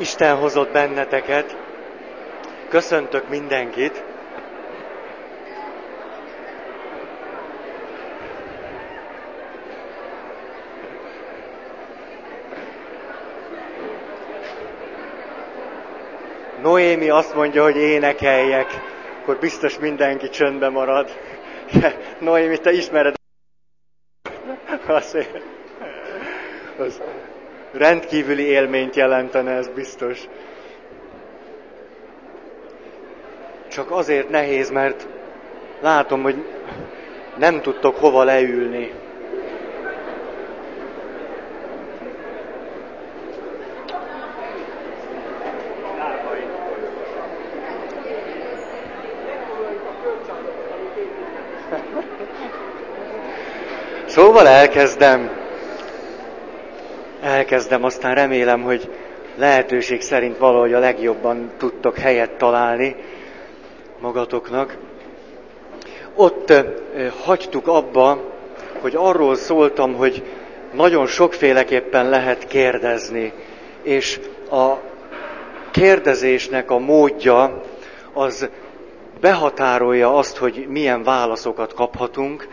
Isten hozott benneteket. Köszöntök mindenkit. Noémi azt mondja, hogy énekeljek, akkor biztos mindenki csöndbe marad. Noémi, te ismered azért. Az rendkívüli élményt jelentene, ez biztos. Csak azért nehéz, mert látom, hogy nem tudtok hova leülni. Szóval elkezdem. Elkezdem, aztán remélem, hogy lehetőség szerint valahogy a legjobban tudtok helyet találni magatoknak. Ott hagytuk abba, hogy arról szóltam, hogy nagyon sokféleképpen lehet kérdezni, és a kérdezésnek a módja az behatárolja azt, hogy milyen válaszokat kaphatunk,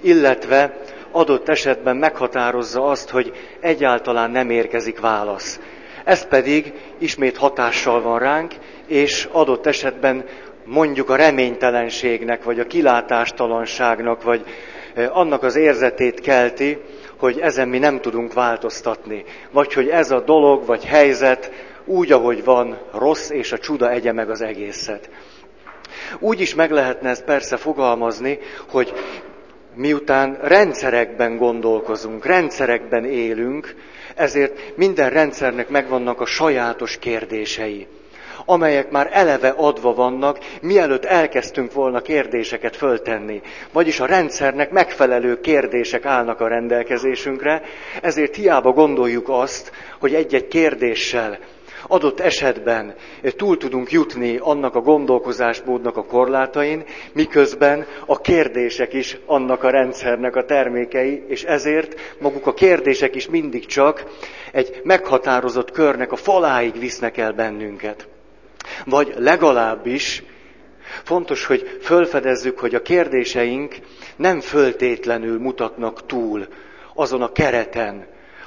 illetve adott esetben meghatározza azt, hogy egyáltalán nem érkezik válasz. Ez pedig ismét hatással van ránk, és adott esetben mondjuk a reménytelenségnek, vagy a kilátástalanságnak, vagy annak az érzetét kelti, hogy ezen mi nem tudunk változtatni. Vagy hogy ez a dolog, vagy helyzet úgy, ahogy van, rossz, és a csuda egye meg az egészet. Úgy is meg lehetne ezt persze fogalmazni, hogy miután rendszerekben gondolkozunk, rendszerekben élünk, ezért minden rendszernek megvannak a sajátos kérdései, amelyek már eleve adva vannak, mielőtt elkezdtünk volna kérdéseket föltenni. Vagyis a rendszernek megfelelő kérdések állnak a rendelkezésünkre, ezért hiába gondoljuk azt, hogy egy-egy kérdéssel adott esetben túl tudunk jutni annak a gondolkozásmódnak a korlátain, miközben a kérdések is annak a rendszernek a termékei, és ezért maguk a kérdések is mindig csak egy meghatározott körnek a faláig visznek el bennünket. Vagy legalábbis fontos, hogy fölfedezzük, hogy a kérdéseink nem föltétlenül mutatnak túl azon a kereten,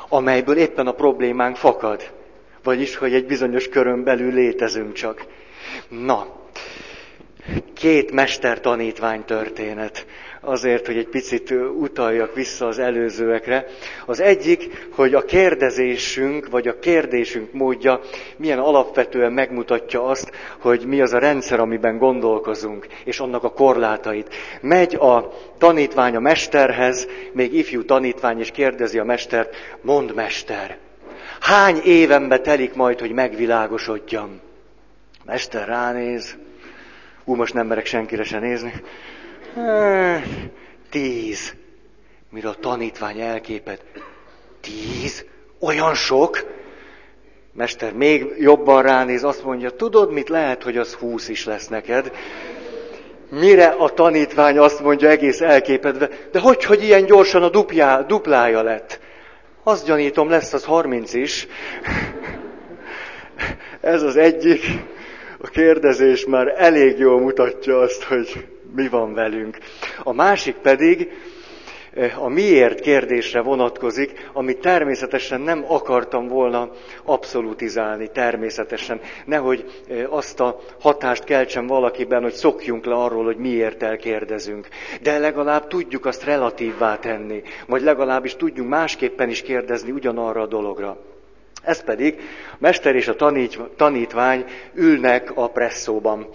amelyből éppen a problémánk fakad. Vagyis, hogy egy bizonyos körön belül létezünk csak. Na, két mester-tanítvány történet. Azért, hogy egy picit utaljak vissza az előzőekre. Az egyik, hogy a kérdezésünk, vagy a kérdésünk módja milyen alapvetően megmutatja azt, hogy mi az a rendszer, amiben gondolkozunk, és annak a korlátait. Megy a tanítvány a mesterhez, még ifjú tanítvány, és kérdezi a mestert, mond mester, Hány évembe telik majd, hogy megvilágosodjam? Mester ránéz. Ú, most nem merek senkire se nézni. Tíz. Mire a tanítvány elképet. Tíz? Olyan sok? Mester még jobban ránéz, azt mondja, tudod mit, lehet, hogy az húsz is lesz neked. Mire a tanítvány azt mondja egész elképedve, de hogy, hogy ilyen gyorsan a dupjá, duplája lett? Azt gyanítom, lesz az 30 is. Ez az egyik. A kérdezés már elég jól mutatja azt, hogy mi van velünk. A másik pedig a miért kérdésre vonatkozik, amit természetesen nem akartam volna abszolutizálni, természetesen. Nehogy azt a hatást keltsem valakiben, hogy szokjunk le arról, hogy miért elkérdezünk. De legalább tudjuk azt relatívvá tenni, vagy legalábbis tudjunk másképpen is kérdezni ugyanarra a dologra. Ez pedig a mester és a tanítvány ülnek a presszóban,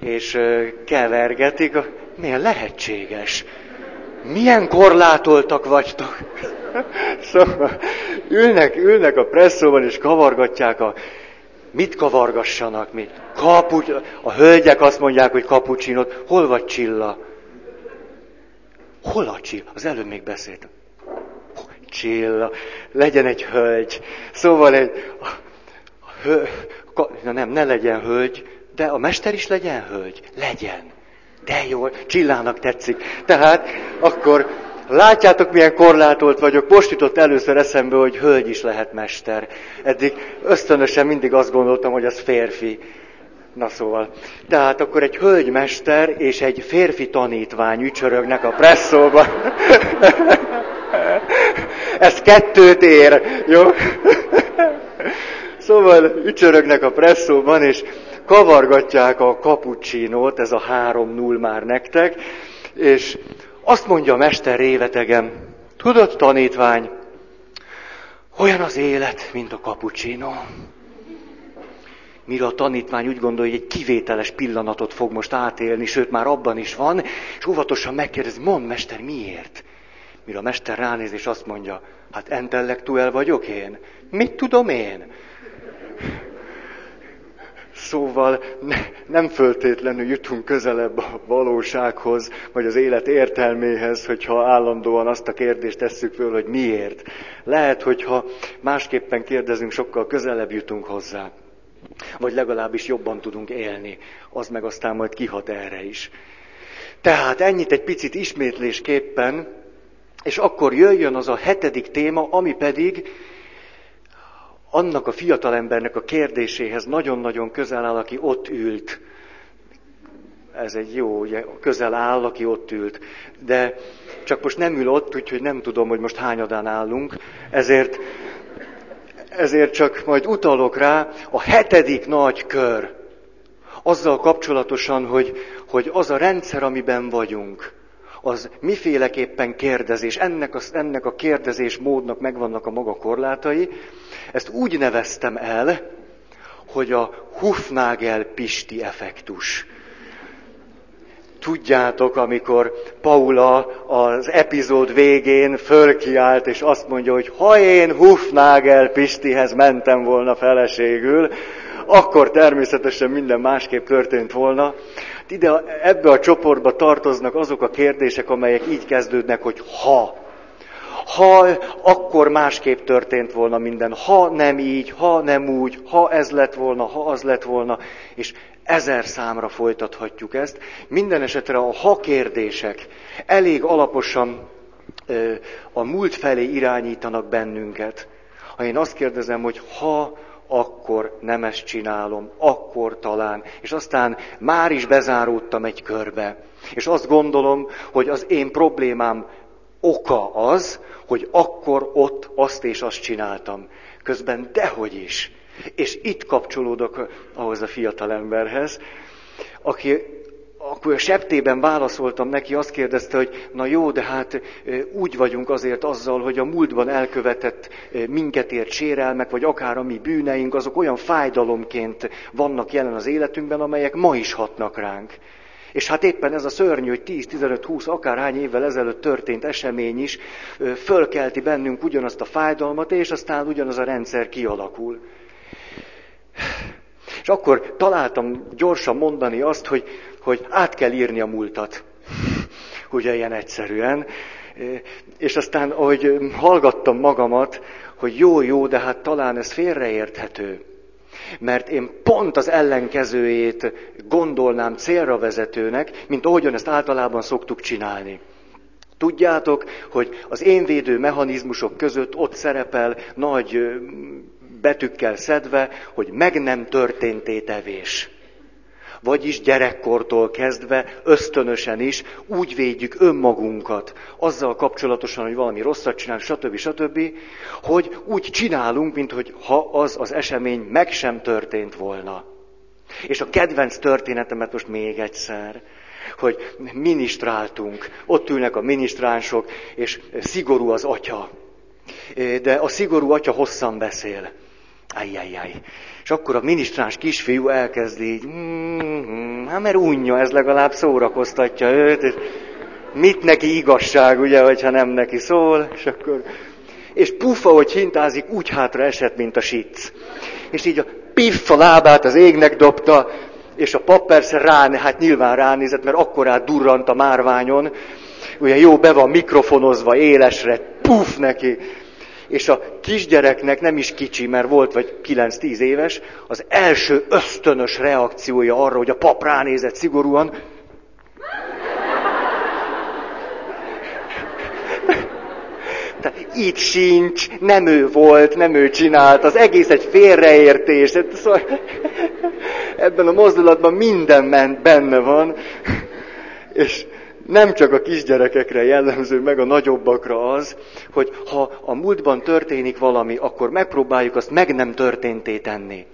és kevergetik, milyen lehetséges milyen korlátoltak vagytok. szóval ülnek, ülnek a presszóban és kavargatják a... Mit kavargassanak? Mit? Kapu... A hölgyek azt mondják, hogy kapucsinot. Hol vagy Csilla? Hol a Csilla? Az előbb még beszéltem. Csilla. Legyen egy hölgy. Szóval egy... A, a, hö, ka, na nem, ne legyen hölgy, de a mester is legyen hölgy. Legyen. De jó, Csillának tetszik. Tehát akkor Látjátok, milyen korlátolt vagyok. Most jutott először eszembe, hogy hölgy is lehet mester. Eddig ösztönösen mindig azt gondoltam, hogy az férfi. Na szóval. Tehát akkor egy hölgymester és egy férfi tanítvány ücsörögnek a presszóban. Ez kettőt ér, jó? Szóval ücsörögnek a presszóban, és kavargatják a kapucsinót, ez a három null már nektek, és azt mondja a mester révetegem, tudod tanítvány, olyan az élet, mint a kapucsinó. Mire a tanítvány úgy gondolja, hogy egy kivételes pillanatot fog most átélni, sőt már abban is van, és óvatosan megkérdezi, mond mester, miért? Mire a mester ránéz, és azt mondja, hát entellektuel vagyok én? Mit tudom én? Szóval ne, nem föltétlenül jutunk közelebb a valósághoz, vagy az élet értelméhez, hogyha állandóan azt a kérdést tesszük föl, hogy miért. Lehet, hogyha másképpen kérdezünk, sokkal közelebb jutunk hozzá. Vagy legalábbis jobban tudunk élni. Az meg aztán majd kihat erre is. Tehát ennyit egy picit ismétlésképpen, és akkor jöjjön az a hetedik téma, ami pedig annak a fiatalembernek a kérdéséhez nagyon-nagyon közel áll, aki ott ült. Ez egy jó, ugye, közel áll, aki ott ült. De csak most nem ül ott, úgyhogy nem tudom, hogy most hányadán állunk. Ezért, ezért csak majd utalok rá a hetedik nagy kör. Azzal kapcsolatosan, hogy, hogy az a rendszer, amiben vagyunk, az miféleképpen kérdezés, ennek a, ennek a kérdezés módnak megvannak a maga korlátai, ezt úgy neveztem el, hogy a Hufnagel-Pisti effektus. Tudjátok, amikor Paula az epizód végén fölkiált, és azt mondja, hogy ha én Hufnagel Pistihez mentem volna feleségül, akkor természetesen minden másképp történt volna. Ide, ebbe a csoportba tartoznak azok a kérdések, amelyek így kezdődnek, hogy ha ha akkor másképp történt volna minden, ha nem így, ha nem úgy, ha ez lett volna, ha az lett volna, és ezer számra folytathatjuk ezt. Minden esetre a ha kérdések elég alaposan ö, a múlt felé irányítanak bennünket. Ha én azt kérdezem, hogy ha akkor nem ezt csinálom, akkor talán, és aztán már is bezáródtam egy körbe. És azt gondolom, hogy az én problémám oka az, hogy akkor ott azt és azt csináltam. Közben dehogy is. És itt kapcsolódok ahhoz a fiatal emberhez, aki akkor a septében válaszoltam neki, azt kérdezte, hogy na jó, de hát úgy vagyunk azért azzal, hogy a múltban elkövetett minket ért sérelmek, vagy akár a mi bűneink, azok olyan fájdalomként vannak jelen az életünkben, amelyek ma is hatnak ránk. És hát éppen ez a szörnyű, hogy 10-15-20 akárhány évvel ezelőtt történt esemény is fölkelti bennünk ugyanazt a fájdalmat, és aztán ugyanaz a rendszer kialakul. És akkor találtam gyorsan mondani azt, hogy, hogy át kell írni a múltat. Ugye ilyen egyszerűen. És aztán, ahogy hallgattam magamat, hogy jó, jó, de hát talán ez félreérthető mert én pont az ellenkezőjét gondolnám célra vezetőnek, mint ahogyan ezt általában szoktuk csinálni. Tudjátok, hogy az én védő mechanizmusok között ott szerepel nagy betűkkel szedve, hogy meg nem történté tevés. Vagyis gyerekkortól kezdve, ösztönösen is úgy védjük önmagunkat, azzal kapcsolatosan, hogy valami rosszat csinálunk, stb. stb., hogy úgy csinálunk, mint hogy ha az az esemény meg sem történt volna. És a kedvenc történetemet most még egyszer, hogy minisztráltunk, ott ülnek a minisztránsok, és szigorú az atya. De a szigorú atya hosszan beszél. Ajjajjaj. És akkor a minisztráns kisfiú elkezdi így, mm, hát mert unja, ez legalább szórakoztatja őt, és mit neki igazság, ugye, hogyha nem neki szól, és akkor... És pufa, hogy hintázik, úgy hátra esett, mint a sic. És így a piff a lábát az égnek dobta, és a pap persze rá, hát nyilván ránézett, mert akkorát durrant a márványon, ugye jó, be van mikrofonozva élesre, puf neki és a kisgyereknek nem is kicsi, mert volt vagy 9-10 éves, az első ösztönös reakciója arra, hogy a pap ránézett szigorúan, itt sincs, nem ő volt, nem ő csinált, az egész egy félreértés. Szóval ebben a mozdulatban minden ment, benne van. És nem csak a kisgyerekekre jellemző, meg a nagyobbakra az, hogy ha a múltban történik valami, akkor megpróbáljuk azt meg nem történté tenni.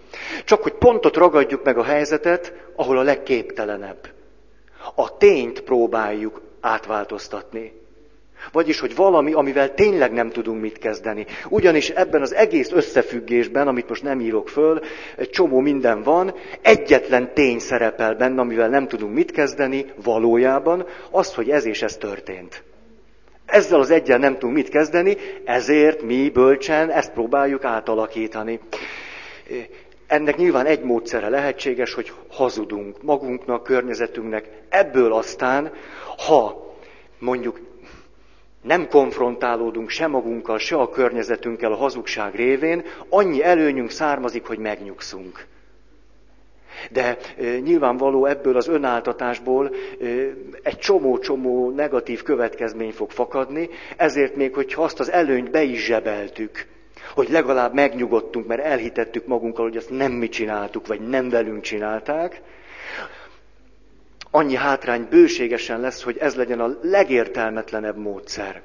Csak hogy pontot ragadjuk meg a helyzetet, ahol a legképtelenebb. A tényt próbáljuk átváltoztatni. Vagyis, hogy valami, amivel tényleg nem tudunk mit kezdeni. Ugyanis ebben az egész összefüggésben, amit most nem írok föl, egy csomó minden van, egyetlen tény szerepel benne, amivel nem tudunk mit kezdeni, valójában, az, hogy ez és ez történt. Ezzel az egyen nem tudunk mit kezdeni, ezért mi bölcsen ezt próbáljuk átalakítani. Ennek nyilván egy módszere lehetséges, hogy hazudunk magunknak, környezetünknek. Ebből aztán, ha mondjuk nem konfrontálódunk se magunkkal, se a környezetünkkel a hazugság révén, annyi előnyünk származik, hogy megnyugszunk. De e, nyilvánvaló ebből az önáltatásból e, egy csomó-csomó negatív következmény fog fakadni, ezért még, hogyha azt az előnyt be is zsebeltük, hogy legalább megnyugodtunk, mert elhitettük magunkkal, hogy azt nem mi csináltuk, vagy nem velünk csinálták, annyi hátrány bőségesen lesz, hogy ez legyen a legértelmetlenebb módszer.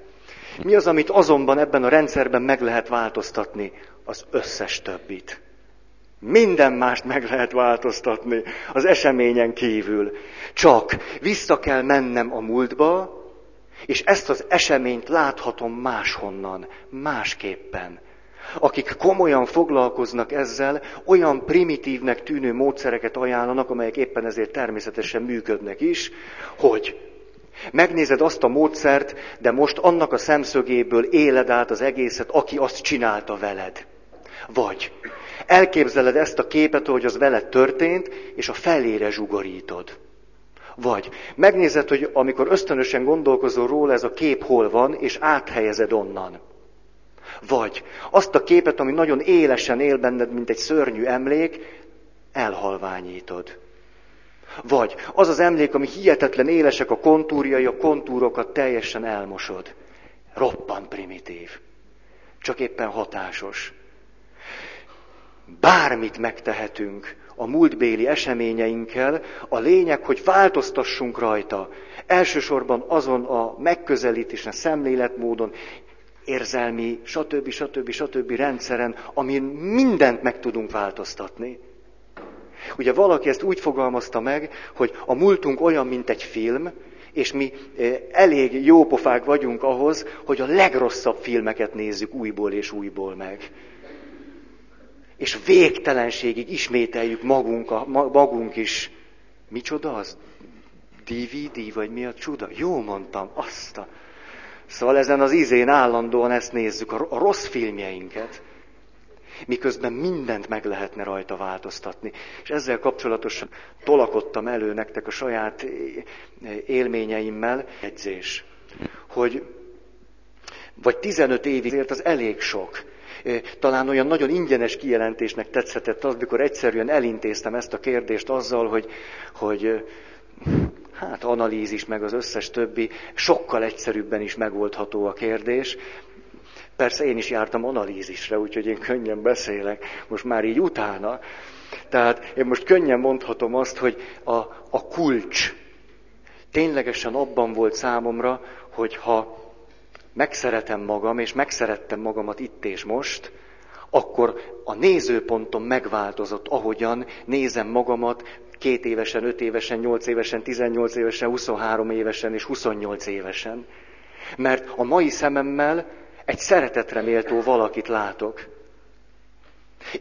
Mi az, amit azonban ebben a rendszerben meg lehet változtatni? Az összes többit. Minden mást meg lehet változtatni az eseményen kívül. Csak vissza kell mennem a múltba, és ezt az eseményt láthatom máshonnan, másképpen akik komolyan foglalkoznak ezzel, olyan primitívnek tűnő módszereket ajánlanak, amelyek éppen ezért természetesen működnek is, hogy megnézed azt a módszert, de most annak a szemszögéből éled át az egészet, aki azt csinálta veled. Vagy elképzeled ezt a képet, hogy az veled történt, és a felére zsugorítod. Vagy megnézed, hogy amikor ösztönösen gondolkozol róla, ez a kép hol van, és áthelyezed onnan. Vagy azt a képet, ami nagyon élesen él benned, mint egy szörnyű emlék, elhalványítod. Vagy az az emlék, ami hihetetlen élesek a kontúrjai, a kontúrokat teljesen elmosod. Roppant primitív. Csak éppen hatásos. Bármit megtehetünk a múltbéli eseményeinkkel, a lényeg, hogy változtassunk rajta. Elsősorban azon a megközelítésen, szemléletmódon, érzelmi, stb. stb. stb. rendszeren, amin mindent meg tudunk változtatni. Ugye valaki ezt úgy fogalmazta meg, hogy a múltunk olyan, mint egy film, és mi eh, elég jópofák vagyunk ahhoz, hogy a legrosszabb filmeket nézzük újból és újból meg. És végtelenségig ismételjük magunk, a, magunk is. Micsoda az? DVD, vagy mi a csuda? Jó mondtam, azt a... Szóval ezen az izén állandóan ezt nézzük, a rossz filmjeinket, miközben mindent meg lehetne rajta változtatni. És ezzel kapcsolatosan tolakodtam elő nektek a saját élményeimmel egyzés, hogy vagy 15 évig az elég sok. Talán olyan nagyon ingyenes kijelentésnek tetszhetett az, mikor egyszerűen elintéztem ezt a kérdést azzal, hogy, hogy hát analízis, meg az összes többi, sokkal egyszerűbben is megoldható a kérdés. Persze én is jártam analízisre, úgyhogy én könnyen beszélek, most már így utána. Tehát én most könnyen mondhatom azt, hogy a, a kulcs ténylegesen abban volt számomra, hogy ha megszeretem magam, és megszerettem magamat itt és most, akkor a nézőpontom megváltozott, ahogyan nézem magamat két évesen, öt évesen, nyolc évesen, tizennyolc évesen, 23 évesen és 28 évesen. Mert a mai szememmel egy szeretetre méltó valakit látok.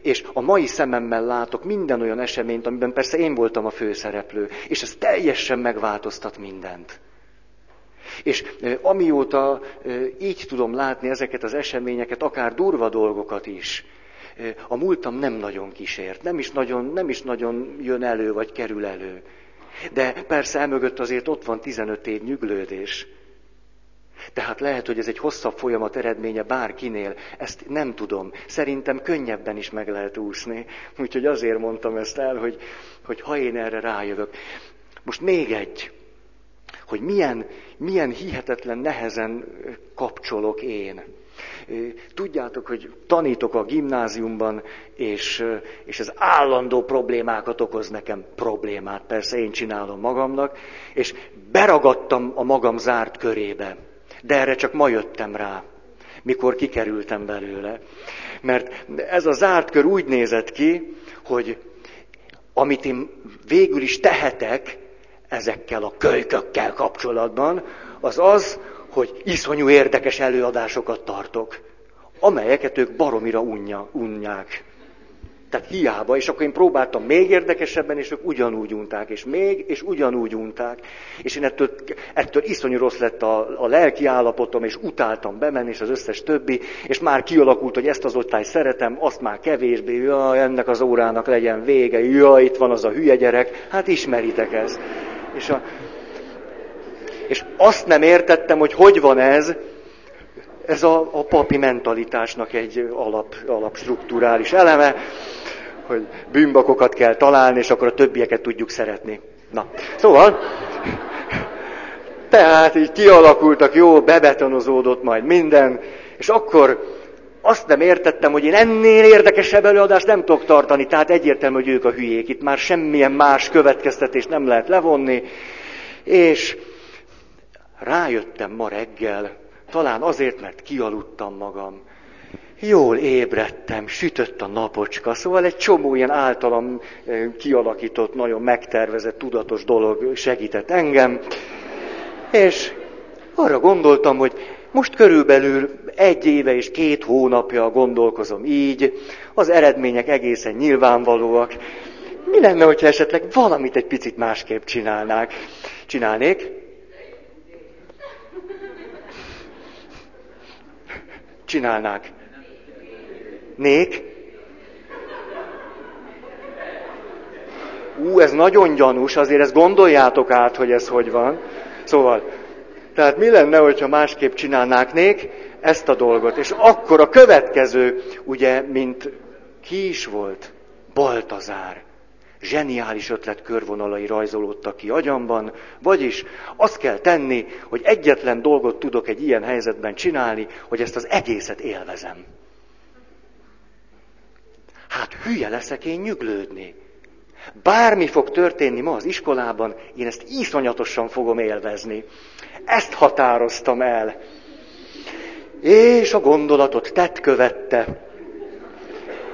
És a mai szememmel látok minden olyan eseményt, amiben persze én voltam a főszereplő, és ez teljesen megváltoztat mindent. És amióta így tudom látni ezeket az eseményeket, akár durva dolgokat is, a múltam nem nagyon kísért, nem is nagyon, nem is nagyon jön elő, vagy kerül elő. De persze emögött azért ott van 15 év nyüglődés. Tehát lehet, hogy ez egy hosszabb folyamat eredménye bárkinél, ezt nem tudom. Szerintem könnyebben is meg lehet úszni. Úgyhogy azért mondtam ezt el, hogy, hogy ha én erre rájövök. Most még egy, hogy milyen, milyen hihetetlen nehezen kapcsolok én. Tudjátok, hogy tanítok a gimnáziumban, és, és ez állandó problémákat okoz nekem. Problémát persze én csinálom magamnak, és beragadtam a magam zárt körébe. De erre csak ma jöttem rá, mikor kikerültem belőle. Mert ez a zárt kör úgy nézett ki, hogy amit én végül is tehetek ezekkel a kölykökkel kapcsolatban, az az, hogy iszonyú érdekes előadásokat tartok, amelyeket ők baromira unja, unják. Tehát hiába, és akkor én próbáltam még érdekesebben, és ők ugyanúgy unták, és még, és ugyanúgy unták. És én ettől, ettől iszonyú rossz lett a, a lelki állapotom, és utáltam bemenni, és az összes többi, és már kialakult, hogy ezt az osztályt szeretem, azt már kevésbé, ja, ennek az órának legyen vége, ja, itt van az a hülye gyerek, hát ismeritek ezt. És, a, és azt nem értettem, hogy hogy van ez, ez a, a papi mentalitásnak egy alap, alapstruktúrális eleme, hogy bűnbakokat kell találni, és akkor a többieket tudjuk szeretni. Na, szóval, tehát így kialakultak, jó, bebetonozódott majd minden, és akkor azt nem értettem, hogy én ennél érdekesebb előadást nem tudok tartani, tehát egyértelmű, hogy ők a hülyék. Itt már semmilyen más következtetést nem lehet levonni, és rájöttem ma reggel, talán azért, mert kialudtam magam, jól ébredtem, sütött a napocska, szóval egy csomó ilyen általam eh, kialakított, nagyon megtervezett, tudatos dolog segített engem, és arra gondoltam, hogy most körülbelül egy éve és két hónapja gondolkozom így, az eredmények egészen nyilvánvalóak. Mi lenne, hogyha esetleg valamit egy picit másképp csinálnák? Csinálnék? Csinálnák. Nék? Ú, ez nagyon gyanús, azért ezt gondoljátok át, hogy ez hogy van. Szóval, tehát mi lenne, hogyha másképp csinálnák nék ezt a dolgot? És akkor a következő, ugye, mint ki is volt? Baltazár. Zseniális ötlet körvonalai rajzolódtak ki agyamban, vagyis azt kell tenni, hogy egyetlen dolgot tudok egy ilyen helyzetben csinálni, hogy ezt az egészet élvezem. Hát hülye leszek én nyüglődni. Bármi fog történni ma az iskolában, én ezt iszonyatosan fogom élvezni. Ezt határoztam el. És a gondolatot tett követte.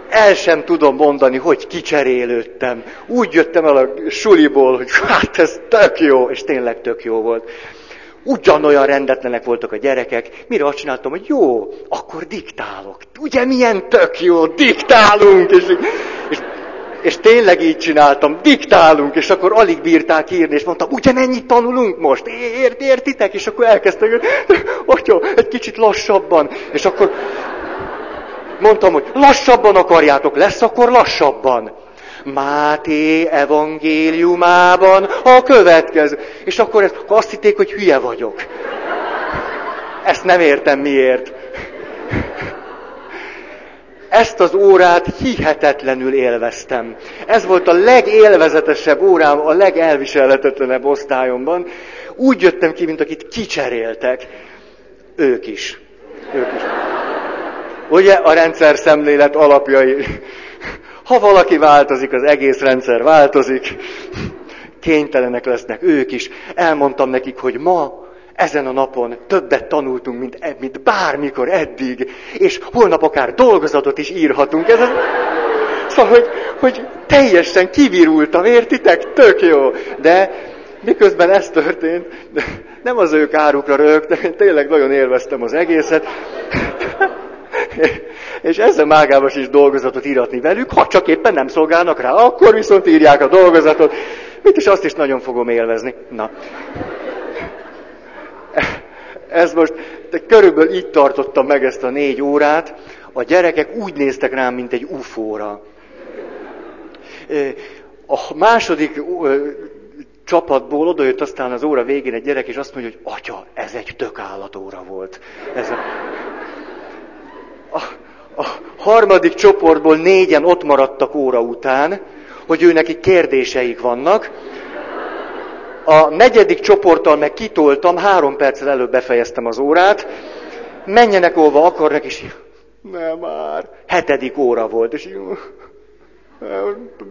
El sem tudom mondani, hogy kicserélődtem. Úgy jöttem el a suliból, hogy hát ez tök jó, és tényleg tök jó volt. Ugyanolyan rendetlenek voltak a gyerekek, mire azt csináltam, hogy jó, akkor diktálok. Ugye milyen tök jó, diktálunk, és, és, és tényleg így csináltam, diktálunk, és akkor alig bírták írni, és mondtam, ugye mennyit tanulunk most? Ért, értitek? És akkor elkezdtek, hogy egy kicsit lassabban. És akkor mondtam, hogy lassabban akarjátok, lesz akkor lassabban. Máté evangéliumában a következő. És akkor, ez, akkor azt hitték, hogy hülye vagyok. Ezt nem értem miért. Ezt az órát hihetetlenül élveztem. Ez volt a legélvezetesebb órám, a legelviselhetetlenebb osztályomban. Úgy jöttem ki, mint akit kicseréltek. Ők is. Ők is. Ugye a rendszer szemlélet alapjai ha valaki változik, az egész rendszer változik. Kénytelenek lesznek ők is. Elmondtam nekik, hogy ma, ezen a napon többet tanultunk, mint, e- mint bármikor eddig, és holnap akár dolgozatot is írhatunk. Ez az... Szóval, hogy, hogy teljesen kivirultam, értitek? Tök jó. De miközben ez történt, nem az ők árukra rögtem, tényleg nagyon élveztem az egészet és ezzel mágában is dolgozatot íratni velük, ha csak éppen nem szolgálnak rá, akkor viszont írják a dolgozatot. Mit is azt is nagyon fogom élvezni. Na. Ez most, de körülbelül így tartottam meg ezt a négy órát. A gyerekek úgy néztek rám, mint egy ufóra. A második csapatból odajött aztán az óra végén egy gyerek, és azt mondja, hogy atya, ez egy tök állatóra volt. Ez a... a a harmadik csoportból négyen ott maradtak óra után, hogy ő kérdéseik vannak, A negyedik csoporttal meg kitoltam, három perccel előbb befejeztem az órát, menjenek óva akarnak, és nem már. Hetedik óra volt, és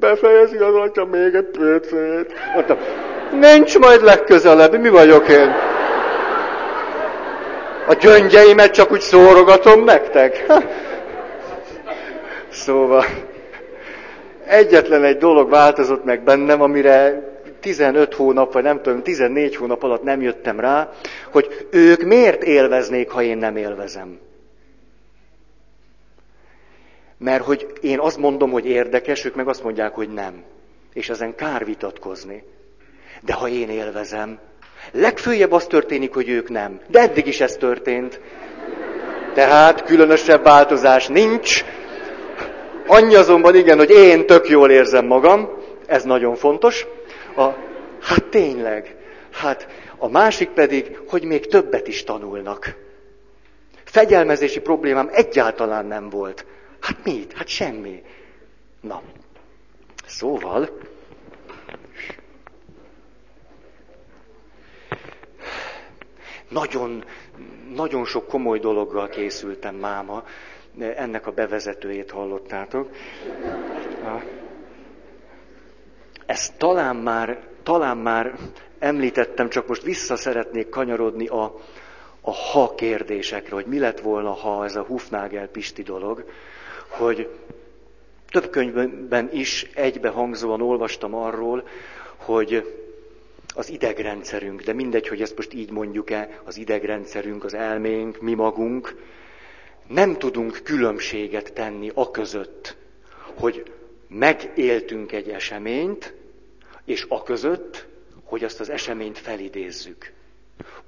befejezi az atya még egy pöcét. Mondtam, nincs majd legközelebb, mi vagyok én? A gyöngyeimet csak úgy szórogatom nektek? Szóval, egyetlen egy dolog változott meg bennem, amire 15 hónap, vagy nem tudom, 14 hónap alatt nem jöttem rá, hogy ők miért élveznék, ha én nem élvezem. Mert hogy én azt mondom, hogy érdekes, ők meg azt mondják, hogy nem. És ezen kár vitatkozni. De ha én élvezem, legfőjebb az történik, hogy ők nem. De eddig is ez történt. Tehát különösebb változás nincs. Annyi azonban igen, hogy én tök jól érzem magam, ez nagyon fontos. A, hát tényleg, hát a másik pedig, hogy még többet is tanulnak. Fegyelmezési problémám egyáltalán nem volt. Hát mit? Hát semmi. Na, szóval, nagyon, nagyon sok komoly dologgal készültem máma, ennek a bevezetőjét hallottátok. Ezt talán már, talán már említettem, csak most vissza szeretnék kanyarodni a, a ha kérdésekre, hogy mi lett volna, ha ez a Hufnagel Pisti dolog hogy több könyvben is egybehangzóan olvastam arról, hogy az idegrendszerünk, de mindegy, hogy ezt most így mondjuk-e, az idegrendszerünk, az elménk, mi magunk, nem tudunk különbséget tenni a között, hogy megéltünk egy eseményt, és a között, hogy azt az eseményt felidézzük.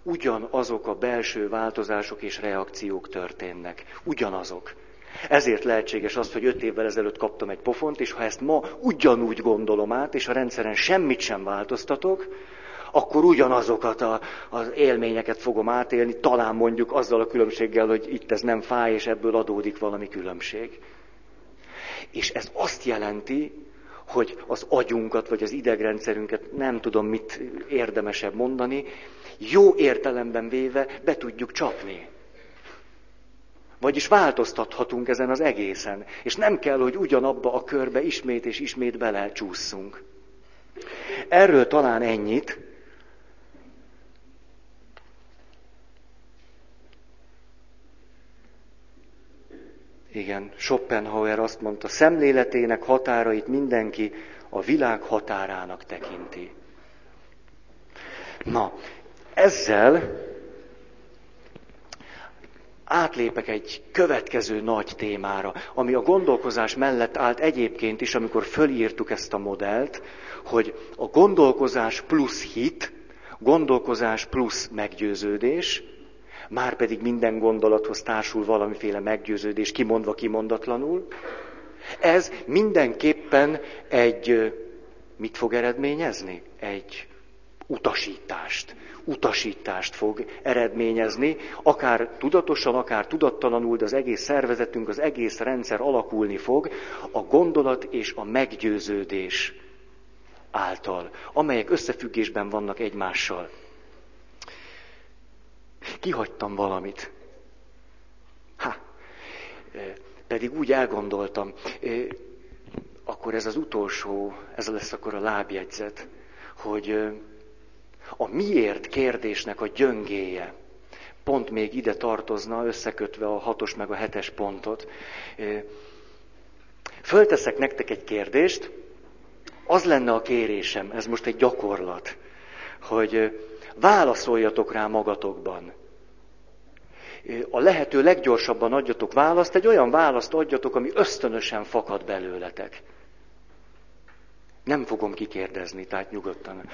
Ugyanazok a belső változások és reakciók történnek. Ugyanazok. Ezért lehetséges az, hogy öt évvel ezelőtt kaptam egy pofont, és ha ezt ma ugyanúgy gondolom át, és a rendszeren semmit sem változtatok, akkor ugyanazokat a, az élményeket fogom átélni, talán mondjuk azzal a különbséggel, hogy itt ez nem fáj, és ebből adódik valami különbség. És ez azt jelenti, hogy az agyunkat, vagy az idegrendszerünket, nem tudom mit érdemesebb mondani, jó értelemben véve be tudjuk csapni. Vagyis változtathatunk ezen az egészen. És nem kell, hogy ugyanabba a körbe ismét és ismét belecsúszunk. Erről talán ennyit. Igen, Schopenhauer azt mondta, szemléletének határait mindenki a világ határának tekinti. Na, ezzel átlépek egy következő nagy témára, ami a gondolkozás mellett állt egyébként is, amikor fölírtuk ezt a modellt, hogy a gondolkozás plusz hit, gondolkozás plusz meggyőződés, már pedig minden gondolathoz társul valamiféle meggyőződés, kimondva kimondatlanul. Ez mindenképpen egy, mit fog eredményezni? Egy utasítást utasítást fog eredményezni, akár tudatosan, akár tudattalanul, de az egész szervezetünk, az egész rendszer alakulni fog a gondolat és a meggyőződés által, amelyek összefüggésben vannak egymással. Kihagytam valamit. Ha, pedig úgy elgondoltam, akkor ez az utolsó, ez lesz akkor a lábjegyzet, hogy a miért kérdésnek a gyöngéje. Pont még ide tartozna, összekötve a hatos meg a hetes pontot. Fölteszek nektek egy kérdést, az lenne a kérésem, ez most egy gyakorlat, hogy válaszoljatok rá magatokban. A lehető leggyorsabban adjatok választ, egy olyan választ adjatok, ami ösztönösen fakad belőletek. Nem fogom kikérdezni, tehát nyugodtan.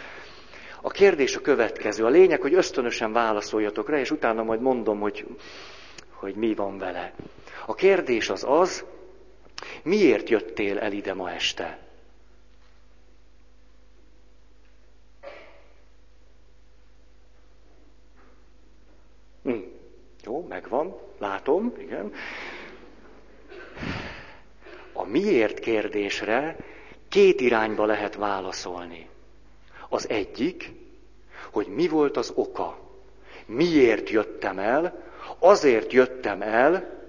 A kérdés a következő. A lényeg, hogy ösztönösen válaszoljatok rá, és utána majd mondom, hogy, hogy mi van vele. A kérdés az az, miért jöttél el ide ma este? Hm. Jó, megvan, látom, igen. A miért kérdésre két irányba lehet válaszolni. Az egyik, hogy mi volt az oka. Miért jöttem el? Azért jöttem el,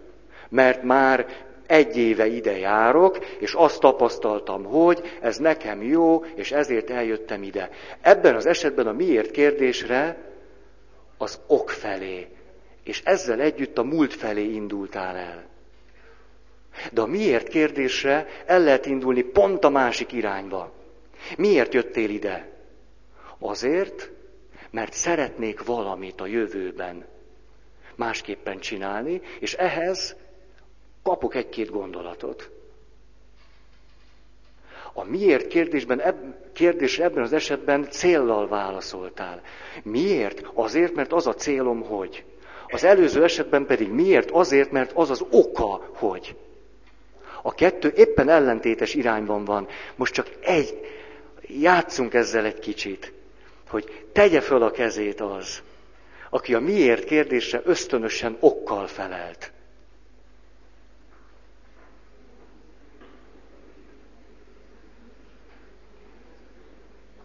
mert már egy éve ide járok, és azt tapasztaltam, hogy ez nekem jó, és ezért eljöttem ide. Ebben az esetben a miért kérdésre az ok felé, és ezzel együtt a múlt felé indultál el. De a miért kérdésre el lehet indulni pont a másik irányba. Miért jöttél ide? Azért, mert szeretnék valamit a jövőben másképpen csinálni, és ehhez kapok egy-két gondolatot. A miért kérdésben, eb, kérdésre ebben az esetben céllal válaszoltál. Miért? Azért, mert az a célom, hogy. Az előző esetben pedig miért? Azért, mert az az oka, hogy. A kettő éppen ellentétes irányban van. Most csak egy, játszunk ezzel egy kicsit, hogy tegye föl a kezét az, aki a miért kérdésre ösztönösen okkal felelt.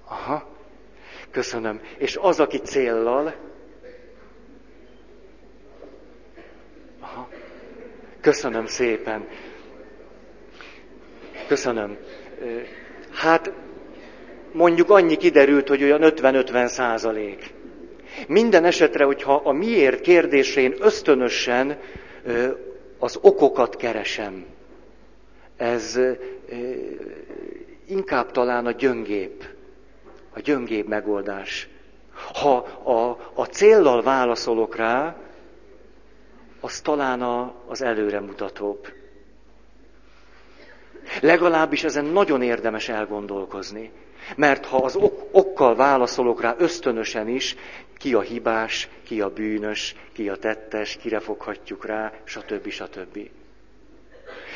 Aha, köszönöm. És az, aki céllal, Aha, köszönöm szépen. Köszönöm. Hát mondjuk annyi kiderült, hogy olyan 50-50 százalék. Minden esetre, hogyha a miért kérdésén ösztönösen az okokat keresem, ez inkább talán a gyöngép, a gyöngébb megoldás. Ha a, a céllal válaszolok rá, az talán az előremutatóbb. Legalábbis ezen nagyon érdemes elgondolkozni. Mert ha az ok, okkal válaszolok rá ösztönösen is, ki a hibás, ki a bűnös, ki a tettes, kire foghatjuk rá, stb. stb.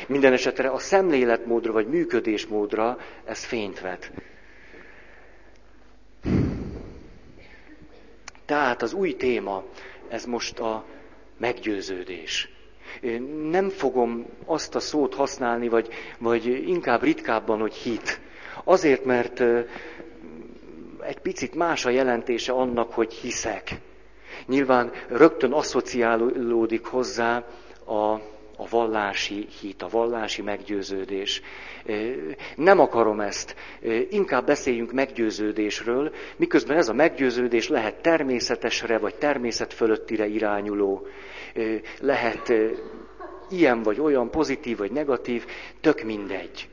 Minden esetre a szemléletmódra vagy működésmódra ez fényt vet. Tehát az új téma, ez most a meggyőződés. Nem fogom azt a szót használni, vagy, vagy inkább ritkábban, hogy hit. Azért, mert egy picit más a jelentése annak, hogy hiszek. Nyilván rögtön asszociálódik hozzá a a vallási hit, a vallási meggyőződés. Nem akarom ezt. Inkább beszéljünk meggyőződésről, miközben ez a meggyőződés lehet természetesre vagy természet fölöttire irányuló. Lehet ilyen vagy olyan, pozitív vagy negatív, tök mindegy.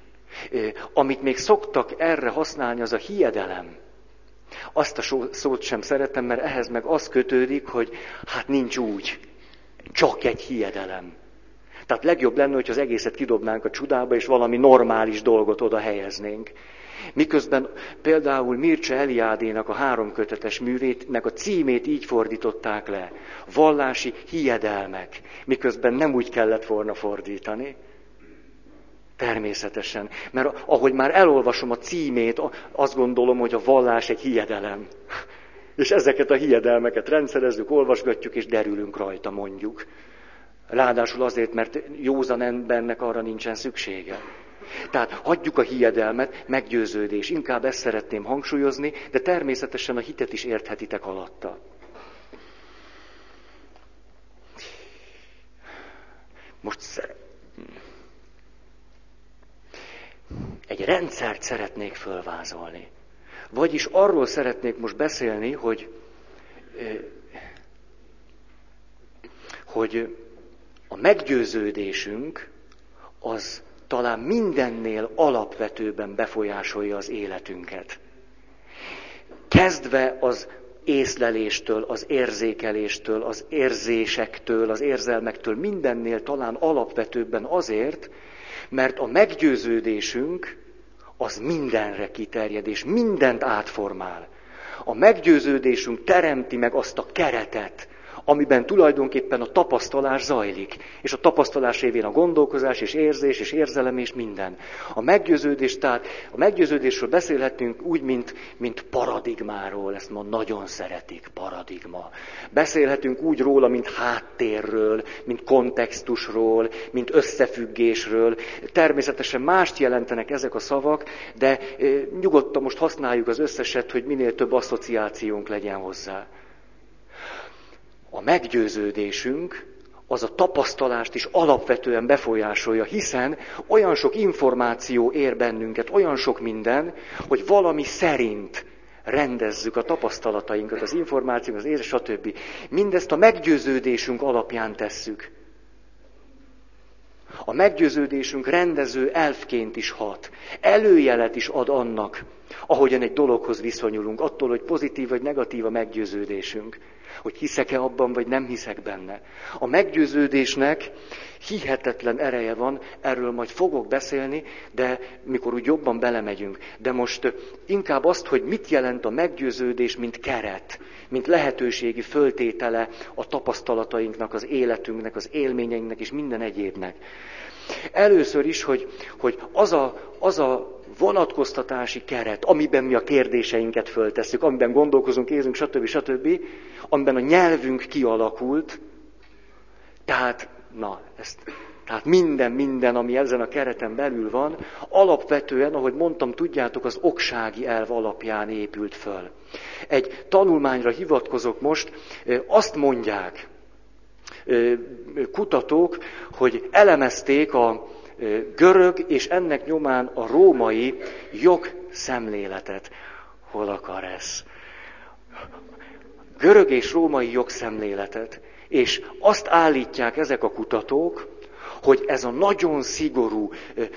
Amit még szoktak erre használni, az a hiedelem. Azt a szót sem szeretem, mert ehhez meg az kötődik, hogy hát nincs úgy. Csak egy hiedelem. Tehát legjobb lenne, hogy az egészet kidobnánk a csudába, és valami normális dolgot oda helyeznénk. Miközben például Mircea Eliádénak a három kötetes művétnek a címét így fordították le. Vallási hiedelmek. Miközben nem úgy kellett volna fordítani. Természetesen. Mert ahogy már elolvasom a címét, azt gondolom, hogy a vallás egy hiedelem. És ezeket a hiedelmeket rendszerezzük, olvasgatjuk, és derülünk rajta, mondjuk. Ráadásul azért, mert józan embernek arra nincsen szüksége. Tehát hagyjuk a hiedelmet, meggyőződés. Inkább ezt szeretném hangsúlyozni, de természetesen a hitet is érthetitek alatta. Most egy rendszert szeretnék fölvázolni. Vagyis arról szeretnék most beszélni, hogy, hogy a meggyőződésünk az talán mindennél alapvetőben befolyásolja az életünket. Kezdve az észleléstől, az érzékeléstől, az érzésektől, az érzelmektől, mindennél talán alapvetőbben azért, mert a meggyőződésünk az mindenre kiterjed, és mindent átformál. A meggyőződésünk teremti meg azt a keretet, amiben tulajdonképpen a tapasztalás zajlik. És a tapasztalás révén a gondolkozás és érzés és érzelem és minden. A meggyőződés, tehát a meggyőződésről beszélhetünk úgy, mint, mint paradigmáról, ezt ma nagyon szeretik, paradigma. Beszélhetünk úgy róla, mint háttérről, mint kontextusról, mint összefüggésről. Természetesen mást jelentenek ezek a szavak, de nyugodtan most használjuk az összeset, hogy minél több asszociációnk legyen hozzá. A meggyőződésünk az a tapasztalást is alapvetően befolyásolja, hiszen olyan sok információ ér bennünket, olyan sok minden, hogy valami szerint rendezzük a tapasztalatainkat, az információk, az érzés, stb. Mindezt a meggyőződésünk alapján tesszük. A meggyőződésünk rendező elfként is hat. Előjelet is ad annak, ahogyan egy dologhoz viszonyulunk, attól, hogy pozitív vagy negatív a meggyőződésünk hogy hiszek-e abban, vagy nem hiszek benne. A meggyőződésnek hihetetlen ereje van, erről majd fogok beszélni, de mikor úgy jobban belemegyünk. De most inkább azt, hogy mit jelent a meggyőződés, mint keret, mint lehetőségi föltétele a tapasztalatainknak, az életünknek, az élményeinknek és minden egyébnek. Először is, hogy, hogy az, a, az a vonatkoztatási keret, amiben mi a kérdéseinket föltesszük, amiben gondolkozunk, érzünk, stb. stb., amiben a nyelvünk kialakult, tehát, na, ezt, tehát minden, minden, ami ezen a kereten belül van, alapvetően, ahogy mondtam, tudjátok, az oksági elv alapján épült föl. Egy tanulmányra hivatkozok most, azt mondják kutatók, hogy elemezték a görög és ennek nyomán a római jogszemléletet. Hol akar ez? Görög és római jogszemléletet. És azt állítják ezek a kutatók, hogy ez a nagyon szigorú,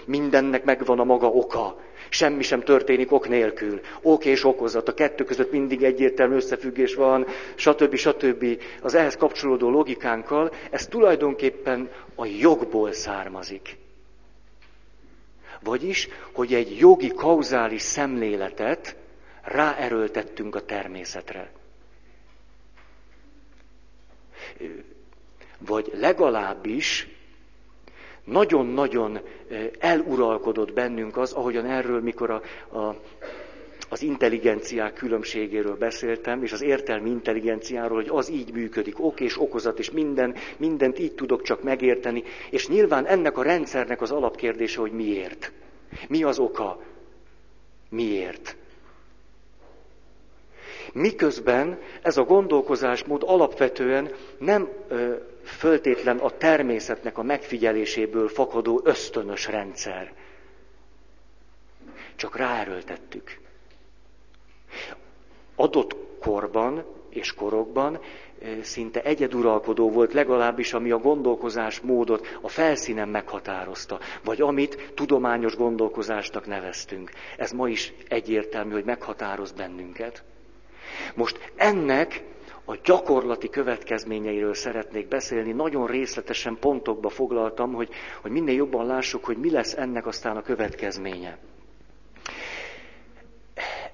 mindennek megvan a maga oka, semmi sem történik ok nélkül. Ok és okozat, a kettő között mindig egyértelmű összefüggés van, stb. stb. Az ehhez kapcsolódó logikánkkal, ez tulajdonképpen a jogból származik. Vagyis, hogy egy jogi kauzális szemléletet ráerőltettünk a természetre. Vagy legalábbis nagyon-nagyon eluralkodott bennünk az, ahogyan erről, mikor a, a, az intelligenciák különbségéről beszéltem, és az értelmi intelligenciáról, hogy az így működik, ok és okozat, és minden, mindent így tudok csak megérteni, és nyilván ennek a rendszernek az alapkérdése, hogy miért. Mi az oka? Miért? Miközben ez a gondolkozásmód alapvetően nem ö, föltétlen a természetnek a megfigyeléséből fakadó ösztönös rendszer. Csak ráerőltettük. Adott korban és korokban szinte egyeduralkodó volt, legalábbis ami a gondolkozás módot a felszínen meghatározta, vagy amit tudományos gondolkozásnak neveztünk. Ez ma is egyértelmű, hogy meghatároz bennünket. Most ennek a gyakorlati következményeiről szeretnék beszélni. Nagyon részletesen pontokba foglaltam, hogy, hogy minél jobban lássuk, hogy mi lesz ennek aztán a következménye.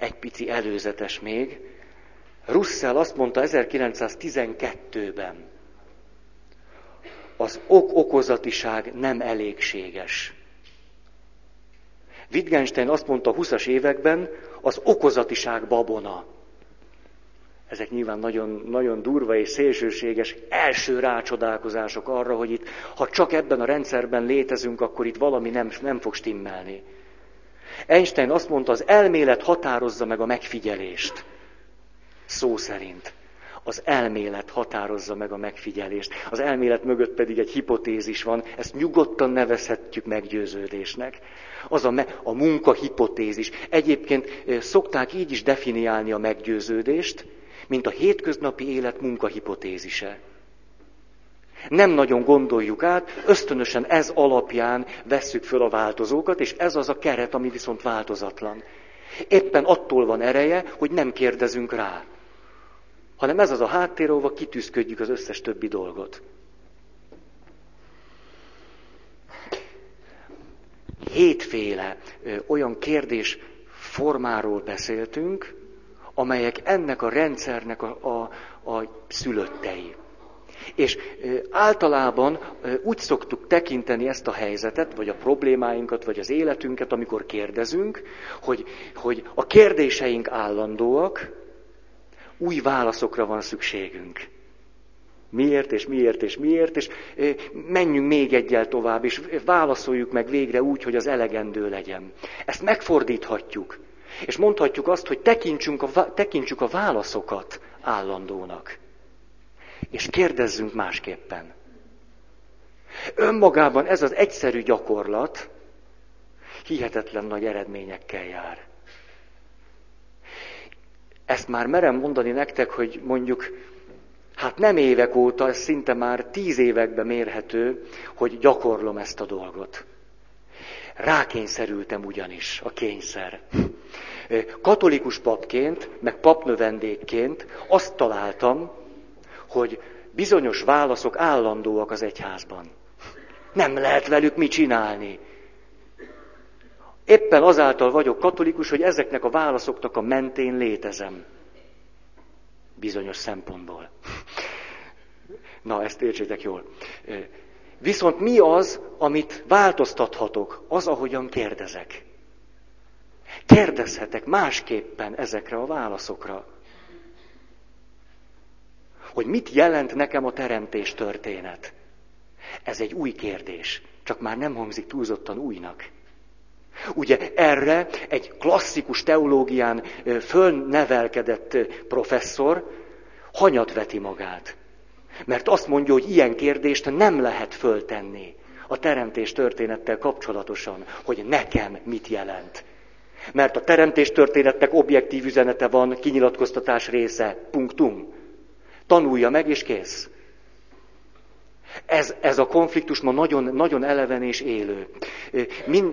Egy pici előzetes még. Russell azt mondta 1912-ben, az ok-okozatiság nem elégséges. Wittgenstein azt mondta a 20-as években, az okozatiság babona. Ezek nyilván nagyon, nagyon durva és szélsőséges első rácsodálkozások arra, hogy itt, ha csak ebben a rendszerben létezünk, akkor itt valami nem, nem fog stimmelni. Einstein azt mondta, az elmélet határozza meg a megfigyelést. Szó szerint. Az elmélet határozza meg a megfigyelést. Az elmélet mögött pedig egy hipotézis van, ezt nyugodtan nevezhetjük meggyőződésnek. Az a, me- a munka hipotézis. Egyébként szokták így is definiálni a meggyőződést, mint a hétköznapi élet munkahipotézise. Nem nagyon gondoljuk át, ösztönösen ez alapján vesszük föl a változókat, és ez az a keret, ami viszont változatlan. Éppen attól van ereje, hogy nem kérdezünk rá, hanem ez az a háttér, ahova kitűzködjük az összes többi dolgot. Hétféle ö, olyan kérdés formáról beszéltünk, amelyek ennek a rendszernek a, a, a szülöttei. És általában úgy szoktuk tekinteni ezt a helyzetet, vagy a problémáinkat, vagy az életünket, amikor kérdezünk, hogy, hogy a kérdéseink állandóak, új válaszokra van szükségünk. Miért, és miért, és miért, és menjünk még egyel tovább, és válaszoljuk meg végre úgy, hogy az elegendő legyen. Ezt megfordíthatjuk, és mondhatjuk azt, hogy tekintsünk a, tekintsük a válaszokat állandónak és kérdezzünk másképpen. Önmagában ez az egyszerű gyakorlat hihetetlen nagy eredményekkel jár. Ezt már merem mondani nektek, hogy mondjuk, hát nem évek óta, ez szinte már tíz években mérhető, hogy gyakorlom ezt a dolgot. Rákényszerültem ugyanis a kényszer. Katolikus papként, meg papnövendékként azt találtam, hogy bizonyos válaszok állandóak az egyházban. Nem lehet velük mit csinálni. Éppen azáltal vagyok katolikus, hogy ezeknek a válaszoknak a mentén létezem. Bizonyos szempontból. Na, ezt értsétek jól. Viszont mi az, amit változtathatok? Az, ahogyan kérdezek. Kérdezhetek másképpen ezekre a válaszokra hogy mit jelent nekem a teremtés történet. Ez egy új kérdés, csak már nem hangzik túlzottan újnak. Ugye erre egy klasszikus teológián fölnevelkedett professzor hanyat veti magát. Mert azt mondja, hogy ilyen kérdést nem lehet föltenni a teremtés történettel kapcsolatosan, hogy nekem mit jelent. Mert a teremtés történetnek objektív üzenete van, kinyilatkoztatás része, punktum. Tanulja meg, és kész. Ez, ez a konfliktus ma nagyon, nagyon eleven és élő.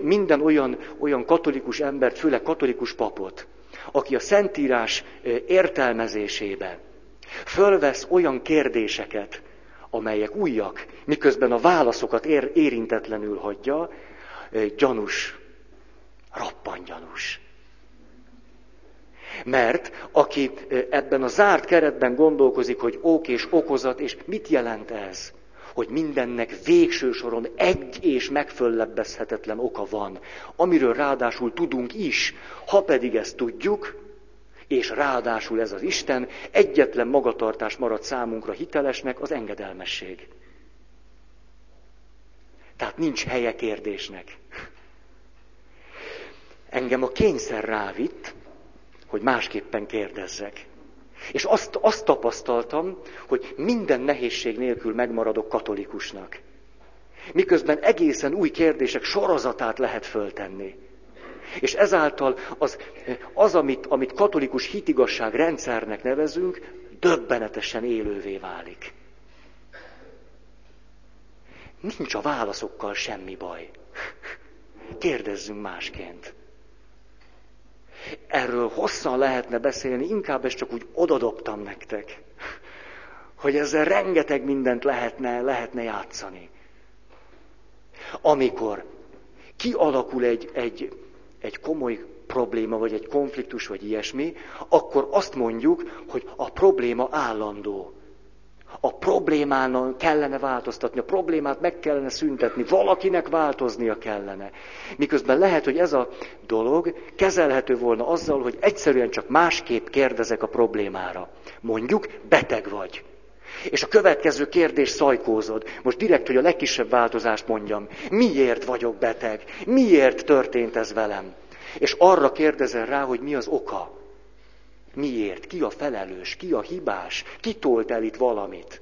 Minden olyan, olyan katolikus embert, főleg katolikus papot, aki a Szentírás értelmezésébe fölvesz olyan kérdéseket, amelyek újak, miközben a válaszokat ér, érintetlenül hagyja, gyanús, rappan gyanús. Mert aki ebben a zárt keretben gondolkozik, hogy ok és okozat, és mit jelent ez? Hogy mindennek végső soron egy és megföllebbezhetetlen oka van, amiről ráadásul tudunk is, ha pedig ezt tudjuk, és ráadásul ez az Isten, egyetlen magatartás marad számunkra hitelesnek, az engedelmesség. Tehát nincs helye kérdésnek. Engem a kényszer rávitt, hogy másképpen kérdezzek. És azt, azt tapasztaltam, hogy minden nehézség nélkül megmaradok katolikusnak. Miközben egészen új kérdések sorozatát lehet föltenni. És ezáltal az, az amit, amit katolikus hitigasság rendszernek nevezünk, döbbenetesen élővé válik. Nincs a válaszokkal semmi baj. Kérdezzünk másként. Erről hosszan lehetne beszélni, inkább ezt csak úgy odadobtam nektek, hogy ezzel rengeteg mindent lehetne, lehetne játszani. Amikor kialakul egy, egy, egy komoly probléma, vagy egy konfliktus, vagy ilyesmi, akkor azt mondjuk, hogy a probléma állandó. A problémán kellene változtatni, a problémát meg kellene szüntetni, valakinek változnia kellene. Miközben lehet, hogy ez a dolog kezelhető volna azzal, hogy egyszerűen csak másképp kérdezek a problémára. Mondjuk, beteg vagy. És a következő kérdés szajkózod. Most direkt, hogy a legkisebb változást mondjam. Miért vagyok beteg? Miért történt ez velem? És arra kérdezel rá, hogy mi az oka. Miért? Ki a felelős? Ki a hibás? Ki tolt el itt valamit?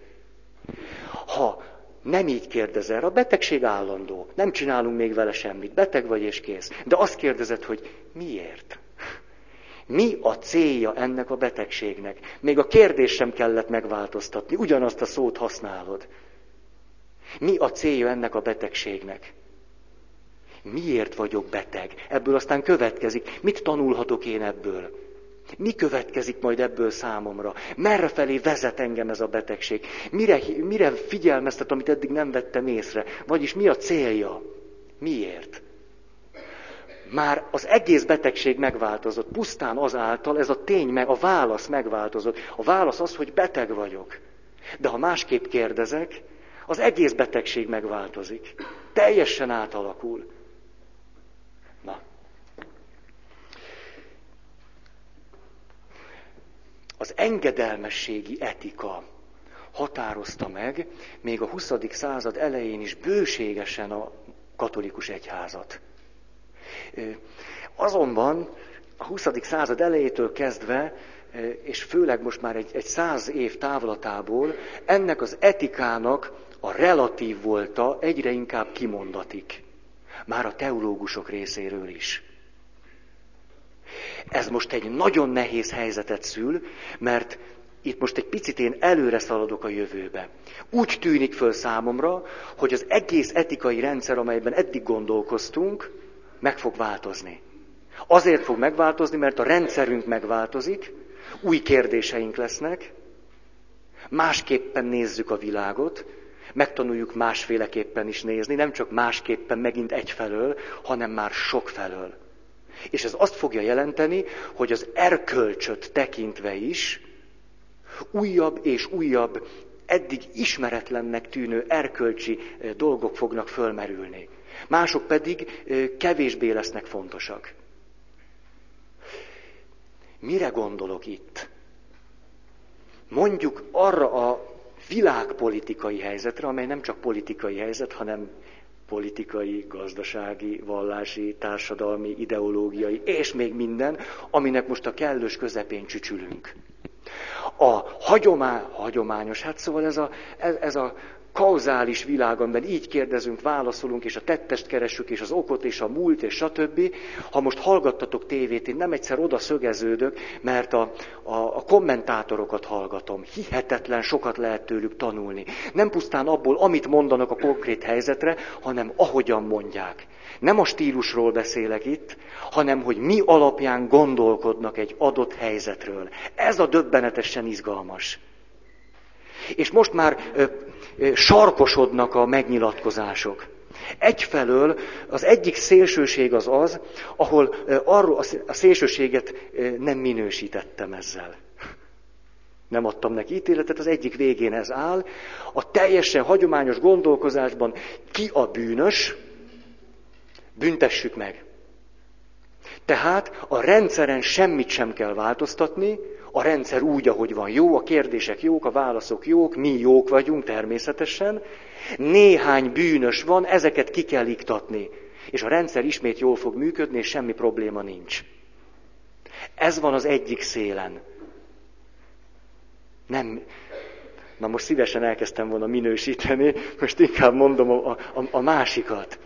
Ha nem így kérdezel, a betegség állandó, nem csinálunk még vele semmit, beteg vagy és kész. De azt kérdezed, hogy miért? Mi a célja ennek a betegségnek? Még a kérdés sem kellett megváltoztatni, ugyanazt a szót használod. Mi a célja ennek a betegségnek? Miért vagyok beteg? Ebből aztán következik, mit tanulhatok én ebből? Mi következik majd ebből számomra? Merre felé vezet engem ez a betegség? Mire, mire figyelmeztet, amit eddig nem vettem észre? Vagyis mi a célja? Miért? Már az egész betegség megváltozott. Pusztán azáltal ez a tény, meg a válasz megváltozott. A válasz az, hogy beteg vagyok. De ha másképp kérdezek, az egész betegség megváltozik. Teljesen átalakul. Az engedelmességi etika határozta meg még a 20. század elején is bőségesen a katolikus egyházat. Azonban a 20. század elejétől kezdve, és főleg most már egy, egy száz év távlatából, ennek az etikának a relatív volta egyre inkább kimondatik. Már a teológusok részéről is. Ez most egy nagyon nehéz helyzetet szül, mert itt most egy picit én előre szaladok a jövőbe. Úgy tűnik föl számomra, hogy az egész etikai rendszer, amelyben eddig gondolkoztunk, meg fog változni. Azért fog megváltozni, mert a rendszerünk megváltozik, új kérdéseink lesznek, másképpen nézzük a világot, megtanuljuk másféleképpen is nézni, nem csak másképpen megint egyfelől, hanem már sokfelől. És ez azt fogja jelenteni, hogy az erkölcsöt tekintve is újabb és újabb, eddig ismeretlennek tűnő erkölcsi eh, dolgok fognak fölmerülni. Mások pedig eh, kevésbé lesznek fontosak. Mire gondolok itt? Mondjuk arra a világpolitikai helyzetre, amely nem csak politikai helyzet, hanem politikai, gazdasági, vallási, társadalmi, ideológiai, és még minden, aminek most a kellős közepén csücsülünk. A hagyomá, hagyományos, hát szóval ez a, ez, ez a kauzális világomban így kérdezünk, válaszolunk, és a tettest keressük, és az okot, és a múlt, és stb. Ha most hallgattatok tévét, én nem egyszer oda szögeződök, mert a, a, a kommentátorokat hallgatom. Hihetetlen sokat lehet tőlük tanulni. Nem pusztán abból, amit mondanak a konkrét helyzetre, hanem ahogyan mondják. Nem a stílusról beszélek itt, hanem hogy mi alapján gondolkodnak egy adott helyzetről. Ez a döbbenetesen izgalmas. És most már sarkosodnak a megnyilatkozások. Egyfelől az egyik szélsőség az az, ahol arról a szélsőséget nem minősítettem ezzel. Nem adtam neki ítéletet, az egyik végén ez áll. A teljesen hagyományos gondolkozásban ki a bűnös, büntessük meg. Tehát a rendszeren semmit sem kell változtatni, a rendszer úgy, ahogy van jó, a kérdések jók, a válaszok jók, mi jók vagyunk természetesen. Néhány bűnös van, ezeket ki kell iktatni. És a rendszer ismét jól fog működni, és semmi probléma nincs. Ez van az egyik szélen. Nem, na most szívesen elkezdtem volna minősíteni, most inkább mondom a, a, a másikat.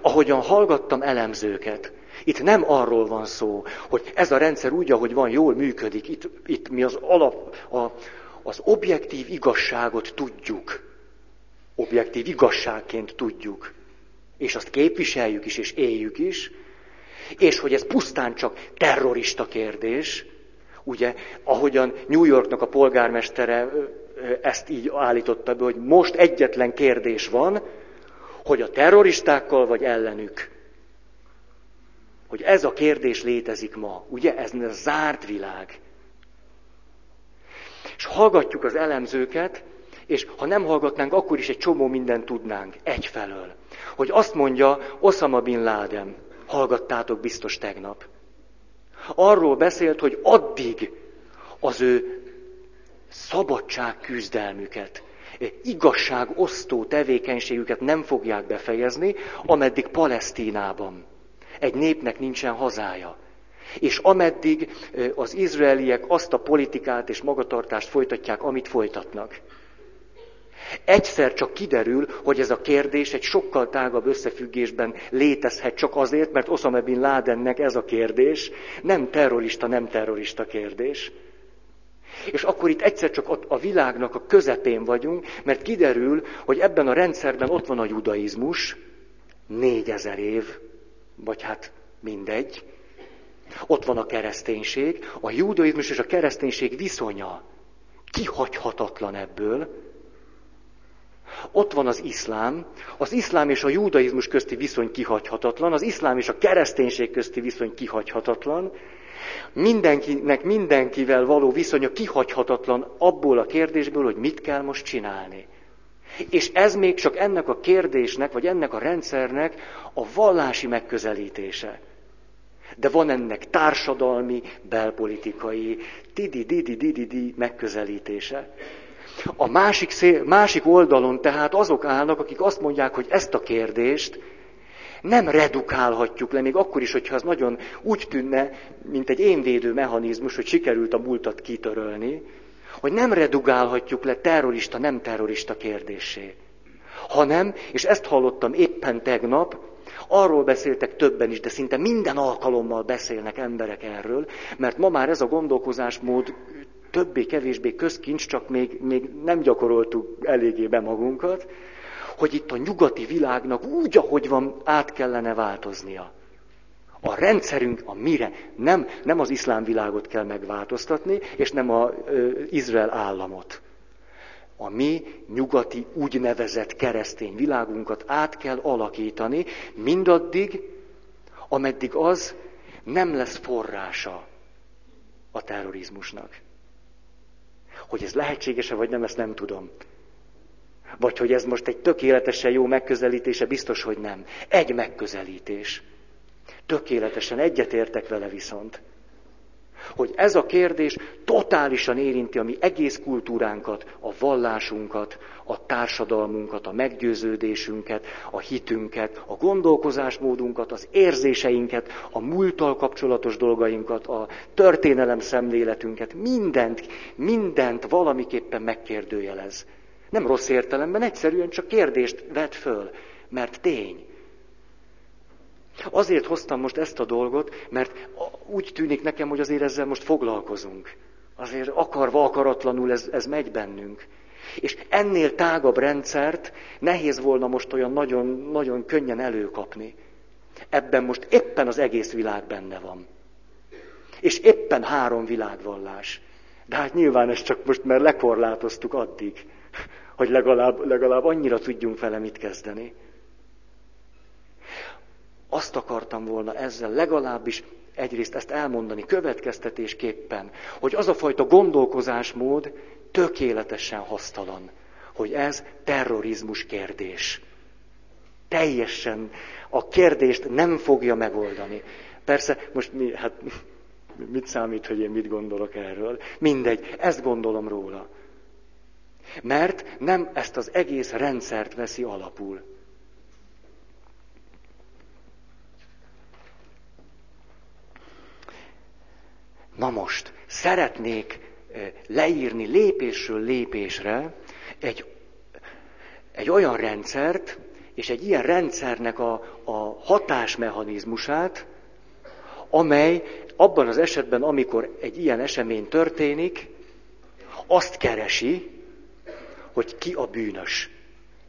Ahogyan hallgattam elemzőket, itt nem arról van szó, hogy ez a rendszer úgy, ahogy van, jól működik. Itt, itt mi az alap, a, az objektív igazságot tudjuk. Objektív igazságként tudjuk. És azt képviseljük is, és éljük is. És hogy ez pusztán csak terrorista kérdés, ugye, ahogyan New Yorknak a polgármestere ezt így állította be, hogy most egyetlen kérdés van, hogy a terroristákkal vagy ellenük hogy ez a kérdés létezik ma. Ugye ez a zárt világ. És hallgatjuk az elemzőket, és ha nem hallgatnánk, akkor is egy csomó mindent tudnánk egyfelől. Hogy azt mondja Osama Bin Laden, hallgattátok biztos tegnap. Arról beszélt, hogy addig az ő szabadságküzdelmüket, igazságosztó tevékenységüket nem fogják befejezni, ameddig Palesztínában egy népnek nincsen hazája. És ameddig az izraeliek azt a politikát és magatartást folytatják, amit folytatnak. Egyszer csak kiderül, hogy ez a kérdés egy sokkal tágabb összefüggésben létezhet csak azért, mert Osama Bin Ladennek ez a kérdés nem terrorista, nem terrorista kérdés. És akkor itt egyszer csak a világnak a közepén vagyunk, mert kiderül, hogy ebben a rendszerben ott van a judaizmus, négyezer év, vagy hát mindegy. Ott van a kereszténység, a judaizmus és a kereszténység viszonya kihagyhatatlan ebből. Ott van az iszlám, az iszlám és a judaizmus közti viszony kihagyhatatlan, az iszlám és a kereszténység közti viszony kihagyhatatlan, mindenkinek mindenkivel való viszonya kihagyhatatlan abból a kérdésből, hogy mit kell most csinálni. És ez még csak ennek a kérdésnek, vagy ennek a rendszernek a vallási megközelítése. De van ennek társadalmi, belpolitikai, tidi-didi-didi megközelítése. A másik, szél, másik oldalon tehát azok állnak, akik azt mondják, hogy ezt a kérdést nem redukálhatjuk le, még akkor is, hogyha az nagyon úgy tűnne, mint egy énvédő mechanizmus, hogy sikerült a múltat kitörölni, hogy nem redugálhatjuk le terrorista, nem terrorista kérdésé. Hanem, és ezt hallottam éppen tegnap, arról beszéltek többen is, de szinte minden alkalommal beszélnek emberek erről, mert ma már ez a gondolkozásmód többé-kevésbé közkincs, csak még, még nem gyakoroltuk eléggé be magunkat, hogy itt a nyugati világnak úgy, ahogy van, át kellene változnia. A rendszerünk a mire? Nem, nem az iszlám világot kell megváltoztatni, és nem az Izrael államot. A mi nyugati úgynevezett keresztény világunkat át kell alakítani, mindaddig, ameddig az nem lesz forrása a terrorizmusnak. Hogy ez lehetséges-e vagy nem, ezt nem tudom. Vagy hogy ez most egy tökéletesen jó megközelítése, biztos, hogy nem. Egy megközelítés. Tökéletesen egyetértek vele viszont. Hogy ez a kérdés totálisan érinti a mi egész kultúránkat, a vallásunkat, a társadalmunkat, a meggyőződésünket, a hitünket, a gondolkozásmódunkat, az érzéseinket, a múlttal kapcsolatos dolgainkat, a történelem szemléletünket, mindent, mindent valamiképpen megkérdőjelez. Nem rossz értelemben, egyszerűen csak kérdést vet föl, mert tény. Azért hoztam most ezt a dolgot, mert úgy tűnik nekem, hogy azért ezzel most foglalkozunk. Azért akarva, akaratlanul ez, ez megy bennünk. És ennél tágabb rendszert nehéz volna most olyan nagyon, nagyon könnyen előkapni. Ebben most éppen az egész világ benne van. És éppen három világvallás. De hát nyilván ezt csak most mert lekorlátoztuk addig, hogy legalább, legalább annyira tudjunk vele mit kezdeni. Azt akartam volna ezzel legalábbis egyrészt ezt elmondani következtetésképpen, hogy az a fajta gondolkozásmód tökéletesen hasztalan, hogy ez terrorizmus kérdés. Teljesen a kérdést nem fogja megoldani. Persze, most mi, hát mit számít, hogy én mit gondolok erről? Mindegy, ezt gondolom róla. Mert nem ezt az egész rendszert veszi alapul. Na most, szeretnék leírni lépésről lépésre egy, egy olyan rendszert, és egy ilyen rendszernek a, a hatásmechanizmusát, amely abban az esetben, amikor egy ilyen esemény történik, azt keresi, hogy ki a bűnös.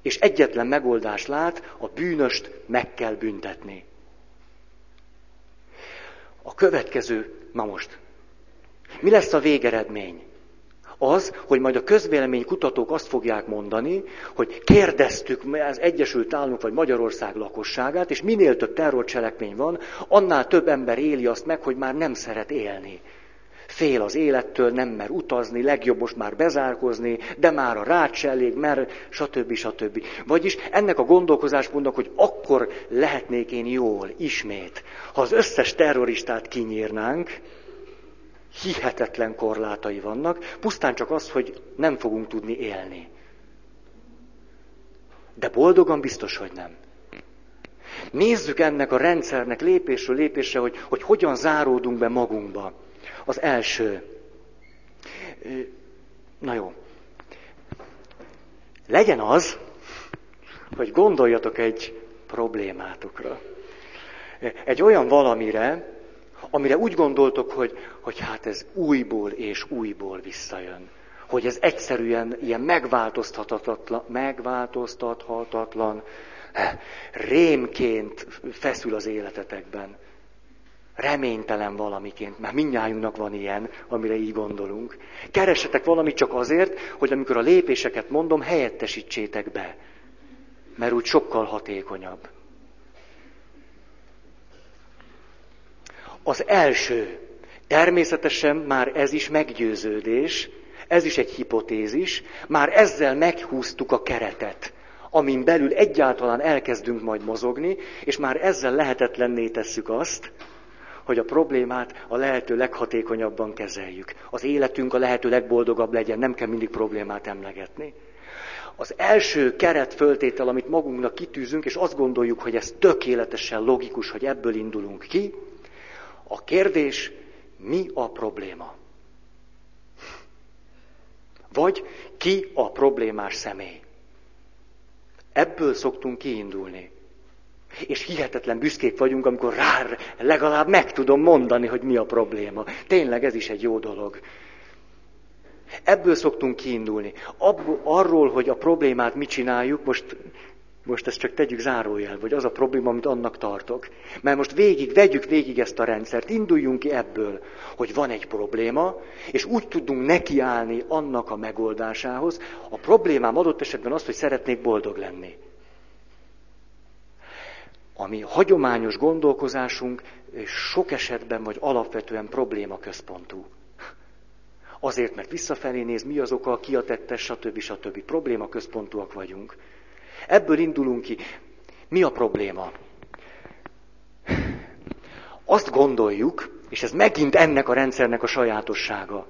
És egyetlen megoldást lát, a bűnöst meg kell büntetni. A következő, na most, mi lesz a végeredmény? Az, hogy majd a közvélemény kutatók azt fogják mondani, hogy kérdeztük az Egyesült Államok vagy Magyarország lakosságát, és minél több terrorcselekmény van, annál több ember éli azt meg, hogy már nem szeret élni. Fél az élettől, nem mer utazni, legjobb most már bezárkozni, de már a rács elég, mert stb. stb. Vagyis ennek a gondolkozásmódnak, hogy akkor lehetnék én jól, ismét, ha az összes terroristát kinyírnánk, hihetetlen korlátai vannak, pusztán csak az, hogy nem fogunk tudni élni. De boldogan biztos, hogy nem. Nézzük ennek a rendszernek lépésről lépésre, hogy, hogy hogyan záródunk be magunkba. Az első. Na jó. Legyen az, hogy gondoljatok egy problémátokra. Egy olyan valamire, amire úgy gondoltok, hogy, hogy hát ez újból és újból visszajön. Hogy ez egyszerűen ilyen megváltoztathatatlan, megváltoztathatatlan rémként feszül az életetekben. reménytelen valamiként, mert mindnyájunknak van ilyen, amire így gondolunk. Keressetek valamit csak azért, hogy amikor a lépéseket mondom, helyettesítsétek be. Mert úgy sokkal hatékonyabb. Az első, természetesen már ez is meggyőződés, ez is egy hipotézis, már ezzel meghúztuk a keretet, amin belül egyáltalán elkezdünk majd mozogni, és már ezzel lehetetlenné tesszük azt, hogy a problémát a lehető leghatékonyabban kezeljük. Az életünk a lehető legboldogabb legyen, nem kell mindig problémát emlegetni. Az első keret föltétel, amit magunknak kitűzünk, és azt gondoljuk, hogy ez tökéletesen logikus, hogy ebből indulunk ki, a kérdés, mi a probléma? Vagy ki a problémás személy? Ebből szoktunk kiindulni. És hihetetlen büszkék vagyunk, amikor rá legalább meg tudom mondani, hogy mi a probléma. Tényleg ez is egy jó dolog. Ebből szoktunk kiindulni. Abból, arról, hogy a problémát mi csináljuk, most, most ezt csak tegyük zárójel, vagy az a probléma, amit annak tartok. Mert most végig, vegyük végig ezt a rendszert, induljunk ki ebből, hogy van egy probléma, és úgy tudunk nekiállni annak a megoldásához. A problémám adott esetben az, hogy szeretnék boldog lenni ami hagyományos gondolkozásunk sok esetben vagy alapvetően problémaközpontú. Azért, mert visszafelé néz, mi az oka, ki a tettes, stb. stb. Problémaközpontúak vagyunk. Ebből indulunk ki. Mi a probléma? Azt gondoljuk, és ez megint ennek a rendszernek a sajátossága,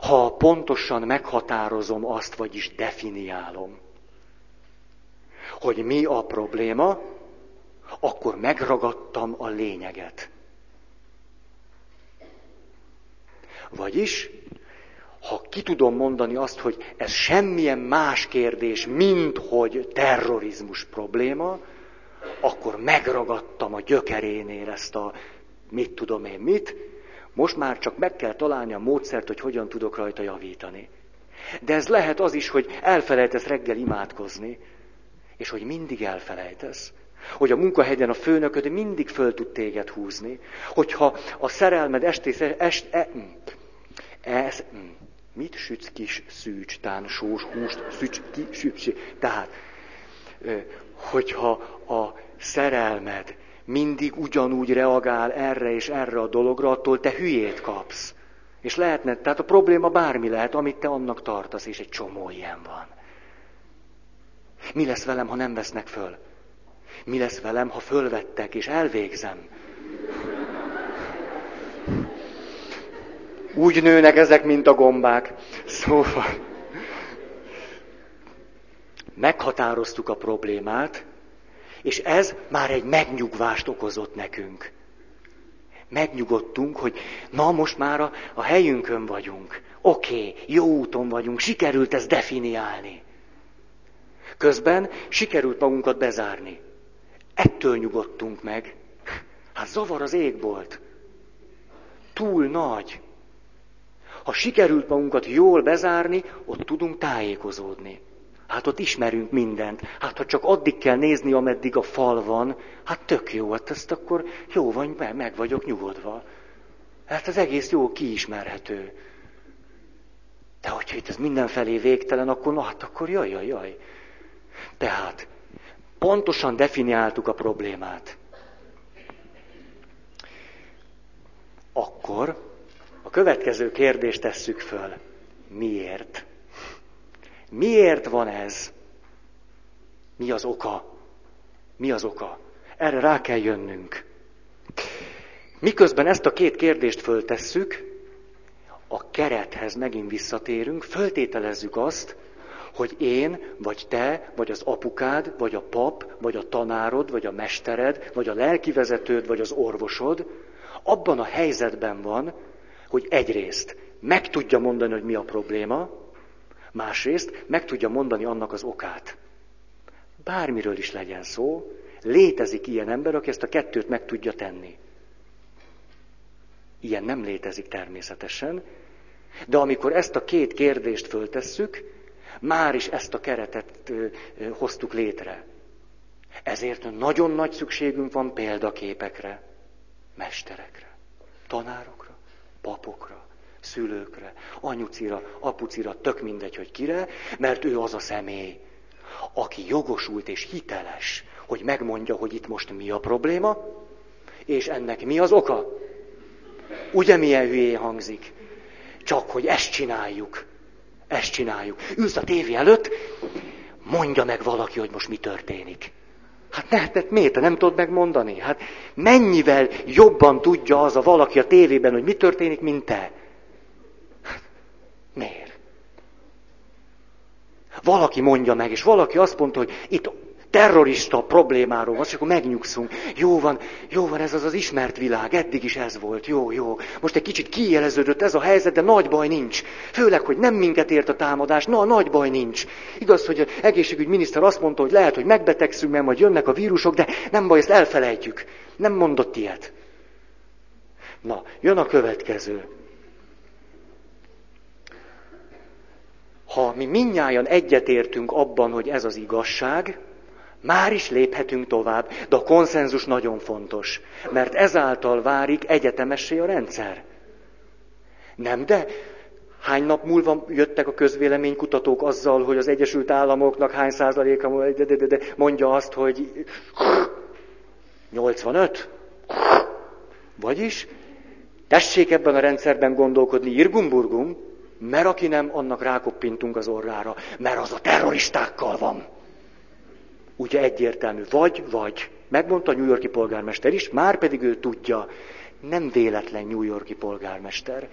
ha pontosan meghatározom azt, vagyis definiálom, hogy mi a probléma, akkor megragadtam a lényeget. Vagyis, ha ki tudom mondani azt, hogy ez semmilyen más kérdés, mint hogy terrorizmus probléma, akkor megragadtam a gyökerénél ezt a mit tudom én mit, most már csak meg kell találni a módszert, hogy hogyan tudok rajta javítani. De ez lehet az is, hogy elfelejtesz reggel imádkozni, és hogy mindig elfelejtesz. Hogy a munkahelyen a főnököd mindig föl tud téged húzni. Hogyha a szerelmed estés, est, e, ez, mm, mit sütsz kis szűcs, tán, sós, húst, szűcs, ki, sücs, tehát, hogyha a szerelmed mindig ugyanúgy reagál erre és erre a dologra, attól te hülyét kapsz. És lehetne, tehát a probléma bármi lehet, amit te annak tartasz, és egy csomó ilyen van. Mi lesz velem, ha nem vesznek föl? Mi lesz velem, ha fölvettek, és elvégzem? Úgy nőnek ezek, mint a gombák. Szóval meghatároztuk a problémát, és ez már egy megnyugvást okozott nekünk. Megnyugodtunk, hogy na most már a, a helyünkön vagyunk. Oké, okay, jó úton vagyunk, sikerült ezt definiálni. Közben sikerült magunkat bezárni. Ettől nyugodtunk meg. Hát zavar az égbolt. Túl nagy. Ha sikerült magunkat jól bezárni, ott tudunk tájékozódni. Hát ott ismerünk mindent. Hát ha csak addig kell nézni, ameddig a fal van, hát tök jó, hát ezt akkor jó van, meg vagyok nyugodva. Hát az egész jó kiismerhető. De hogyha itt ez mindenfelé végtelen, akkor na hát akkor jaj, jaj, jaj. Tehát pontosan definiáltuk a problémát. Akkor a következő kérdést tesszük föl. Miért? Miért van ez? Mi az oka? Mi az oka? Erre rá kell jönnünk. Miközben ezt a két kérdést föltesszük, a kerethez megint visszatérünk, föltételezzük azt, hogy én, vagy te, vagy az apukád, vagy a pap, vagy a tanárod, vagy a mestered, vagy a lelkivezetőd, vagy az orvosod, abban a helyzetben van, hogy egyrészt meg tudja mondani, hogy mi a probléma, másrészt meg tudja mondani annak az okát. Bármiről is legyen szó, létezik ilyen ember, aki ezt a kettőt meg tudja tenni. Ilyen nem létezik természetesen, de amikor ezt a két kérdést föltesszük, már is ezt a keretet hoztuk létre. Ezért nagyon nagy szükségünk van példaképekre. Mesterekre, tanárokra, papokra, szülőkre, anyucira, apucira, tök mindegy, hogy kire, mert ő az a személy, aki jogosult és hiteles, hogy megmondja, hogy itt most mi a probléma, és ennek mi az oka. Ugye milyen hülyé hangzik? Csak, hogy ezt csináljuk. Ezt csináljuk. Ülsz a tévé előtt, mondja meg valaki, hogy most mi történik. Hát ne, hát miért te nem tudod megmondani? Hát mennyivel jobban tudja az a valaki a tévében, hogy mi történik, mint te. Hát, miért? Valaki mondja meg, és valaki azt mondta, hogy itt terrorista problémáról van, és akkor megnyugszunk. Jó van, jó van, ez az az ismert világ, eddig is ez volt, jó, jó. Most egy kicsit kieleződött ez a helyzet, de nagy baj nincs. Főleg, hogy nem minket ért a támadás, na, nagy baj nincs. Igaz, hogy az egészségügyminiszter azt mondta, hogy lehet, hogy megbetegszünk, mert majd jönnek a vírusok, de nem baj, ezt elfelejtjük. Nem mondott ilyet. Na, jön a következő. Ha mi minnyáján egyetértünk abban, hogy ez az igazság, már is léphetünk tovább, de a konszenzus nagyon fontos, mert ezáltal várik egyetemessé a rendszer. Nem, de hány nap múlva jöttek a közvéleménykutatók azzal, hogy az Egyesült Államoknak hány százaléka mondja azt, hogy 85? Vagyis tessék ebben a rendszerben gondolkodni, irgumburgum, mert aki nem, annak rákoppintunk az orrára, mert az a terroristákkal van ugye egyértelmű, vagy, vagy. Megmondta a New Yorki polgármester is, már pedig ő tudja, nem véletlen New Yorki polgármester.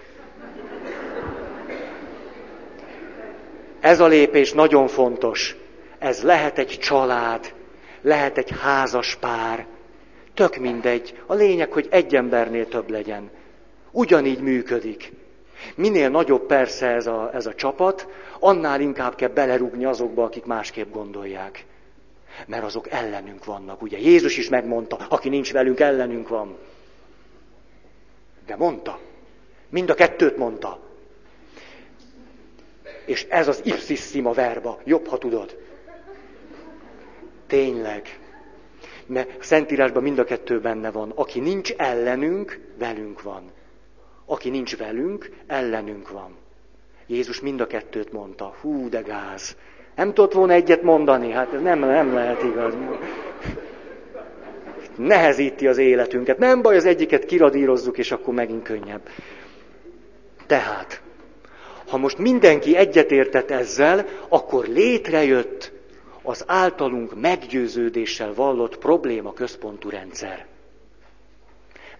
Ez a lépés nagyon fontos. Ez lehet egy család, lehet egy házas pár, tök mindegy. A lényeg, hogy egy embernél több legyen. Ugyanígy működik. Minél nagyobb persze ez a, ez a csapat, annál inkább kell belerúgni azokba, akik másképp gondolják mert azok ellenünk vannak. Ugye Jézus is megmondta, aki nincs velünk, ellenünk van. De mondta. Mind a kettőt mondta. És ez az ipsissima verba, jobb, ha tudod. Tényleg. Mert a Szentírásban mind a kettő benne van. Aki nincs ellenünk, velünk van. Aki nincs velünk, ellenünk van. Jézus mind a kettőt mondta. Hú, de gáz. Nem tudott volna egyet mondani, hát ez nem, nem lehet igaz. Nehezíti az életünket. Nem baj, az egyiket kiradírozzuk, és akkor megint könnyebb. Tehát, ha most mindenki egyetértett ezzel, akkor létrejött az általunk meggyőződéssel vallott probléma központú rendszer.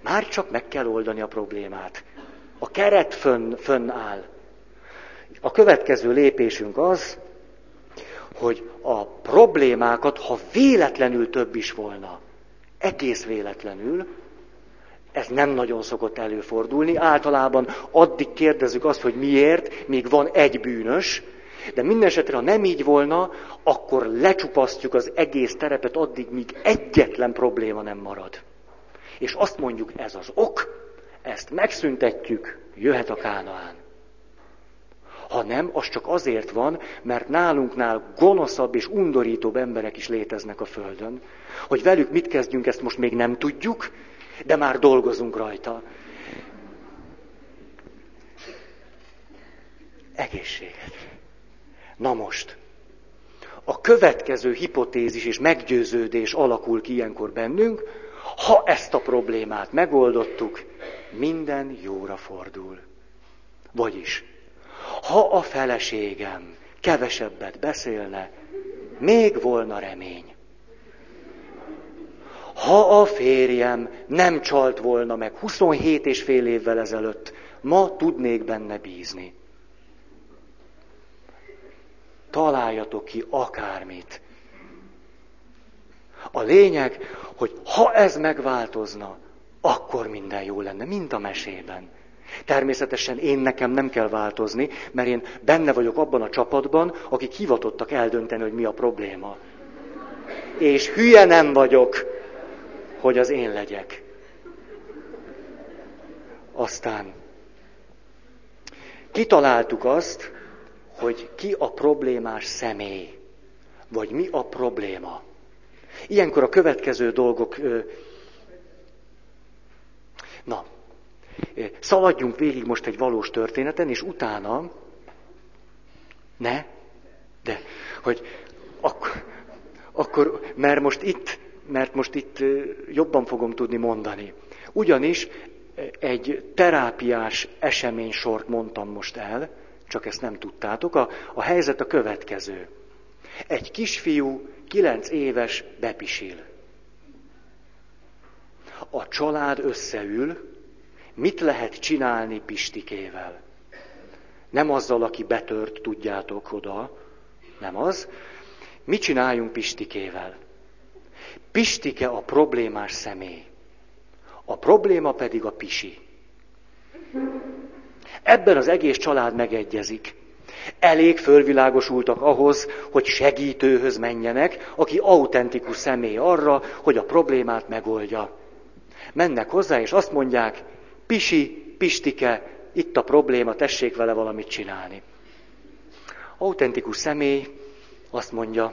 Már csak meg kell oldani a problémát. A keret fönn, fönn áll. A következő lépésünk az, hogy a problémákat, ha véletlenül több is volna, egész véletlenül, ez nem nagyon szokott előfordulni. Általában addig kérdezzük azt, hogy miért, míg van egy bűnös, de minden esetre, ha nem így volna, akkor lecsupasztjuk az egész terepet addig, míg egyetlen probléma nem marad. És azt mondjuk, ez az ok, ezt megszüntetjük, jöhet a Kánaán. Ha nem, az csak azért van, mert nálunknál gonoszabb és undorítóbb emberek is léteznek a Földön. Hogy velük mit kezdjünk, ezt most még nem tudjuk, de már dolgozunk rajta. Egészséget. Na most, a következő hipotézis és meggyőződés alakul ki ilyenkor bennünk, ha ezt a problémát megoldottuk, minden jóra fordul. Vagyis, ha a feleségem kevesebbet beszélne, még volna remény. Ha a férjem nem csalt volna meg 27 és fél évvel ezelőtt, ma tudnék benne bízni. Találjatok ki akármit. A lényeg, hogy ha ez megváltozna, akkor minden jó lenne, mint a mesében. Természetesen én nekem nem kell változni, mert én benne vagyok abban a csapatban, akik hivatottak eldönteni, hogy mi a probléma. És hülye nem vagyok, hogy az én legyek. Aztán kitaláltuk azt, hogy ki a problémás személy, vagy mi a probléma. Ilyenkor a következő dolgok Na, szaladjunk végig most egy valós történeten, és utána, ne, de, hogy akkor, akkor mert most itt, mert most itt jobban fogom tudni mondani. Ugyanis egy terápiás eseménysort mondtam most el, csak ezt nem tudtátok. A, a helyzet a következő. Egy kisfiú, kilenc éves, bepisil. A család összeül, mit lehet csinálni Pistikével? Nem azzal, aki betört, tudjátok oda, nem az. Mit csináljunk Pistikével? Pistike a problémás személy. A probléma pedig a pisi. Ebben az egész család megegyezik. Elég fölvilágosultak ahhoz, hogy segítőhöz menjenek, aki autentikus személy arra, hogy a problémát megoldja. Mennek hozzá, és azt mondják, Pisi, Pistike, itt a probléma, tessék vele valamit csinálni. Autentikus személy azt mondja,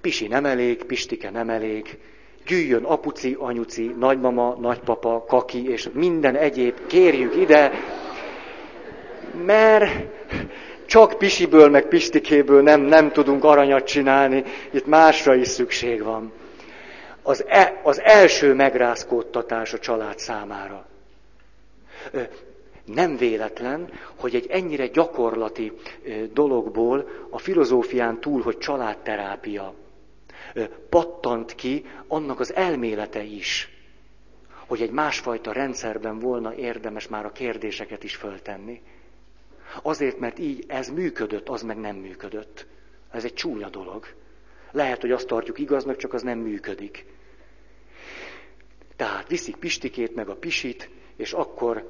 Pisi nem elég, Pistike nem elég, gyűjjön apuci, anyuci, nagymama, nagypapa, kaki, és minden egyéb, kérjük ide, mert csak Pisiből, meg Pistikéből nem, nem tudunk aranyat csinálni, itt másra is szükség van. Az, e, az első megrázkódtatás a család számára. Nem véletlen, hogy egy ennyire gyakorlati dologból a filozófián túl, hogy családterápia, pattant ki annak az elmélete is, hogy egy másfajta rendszerben volna érdemes már a kérdéseket is föltenni. Azért, mert így ez működött, az meg nem működött. Ez egy csúnya dolog. Lehet, hogy azt tartjuk igaznak, csak az nem működik. Tehát viszik Pistikét, meg a Pisit, és akkor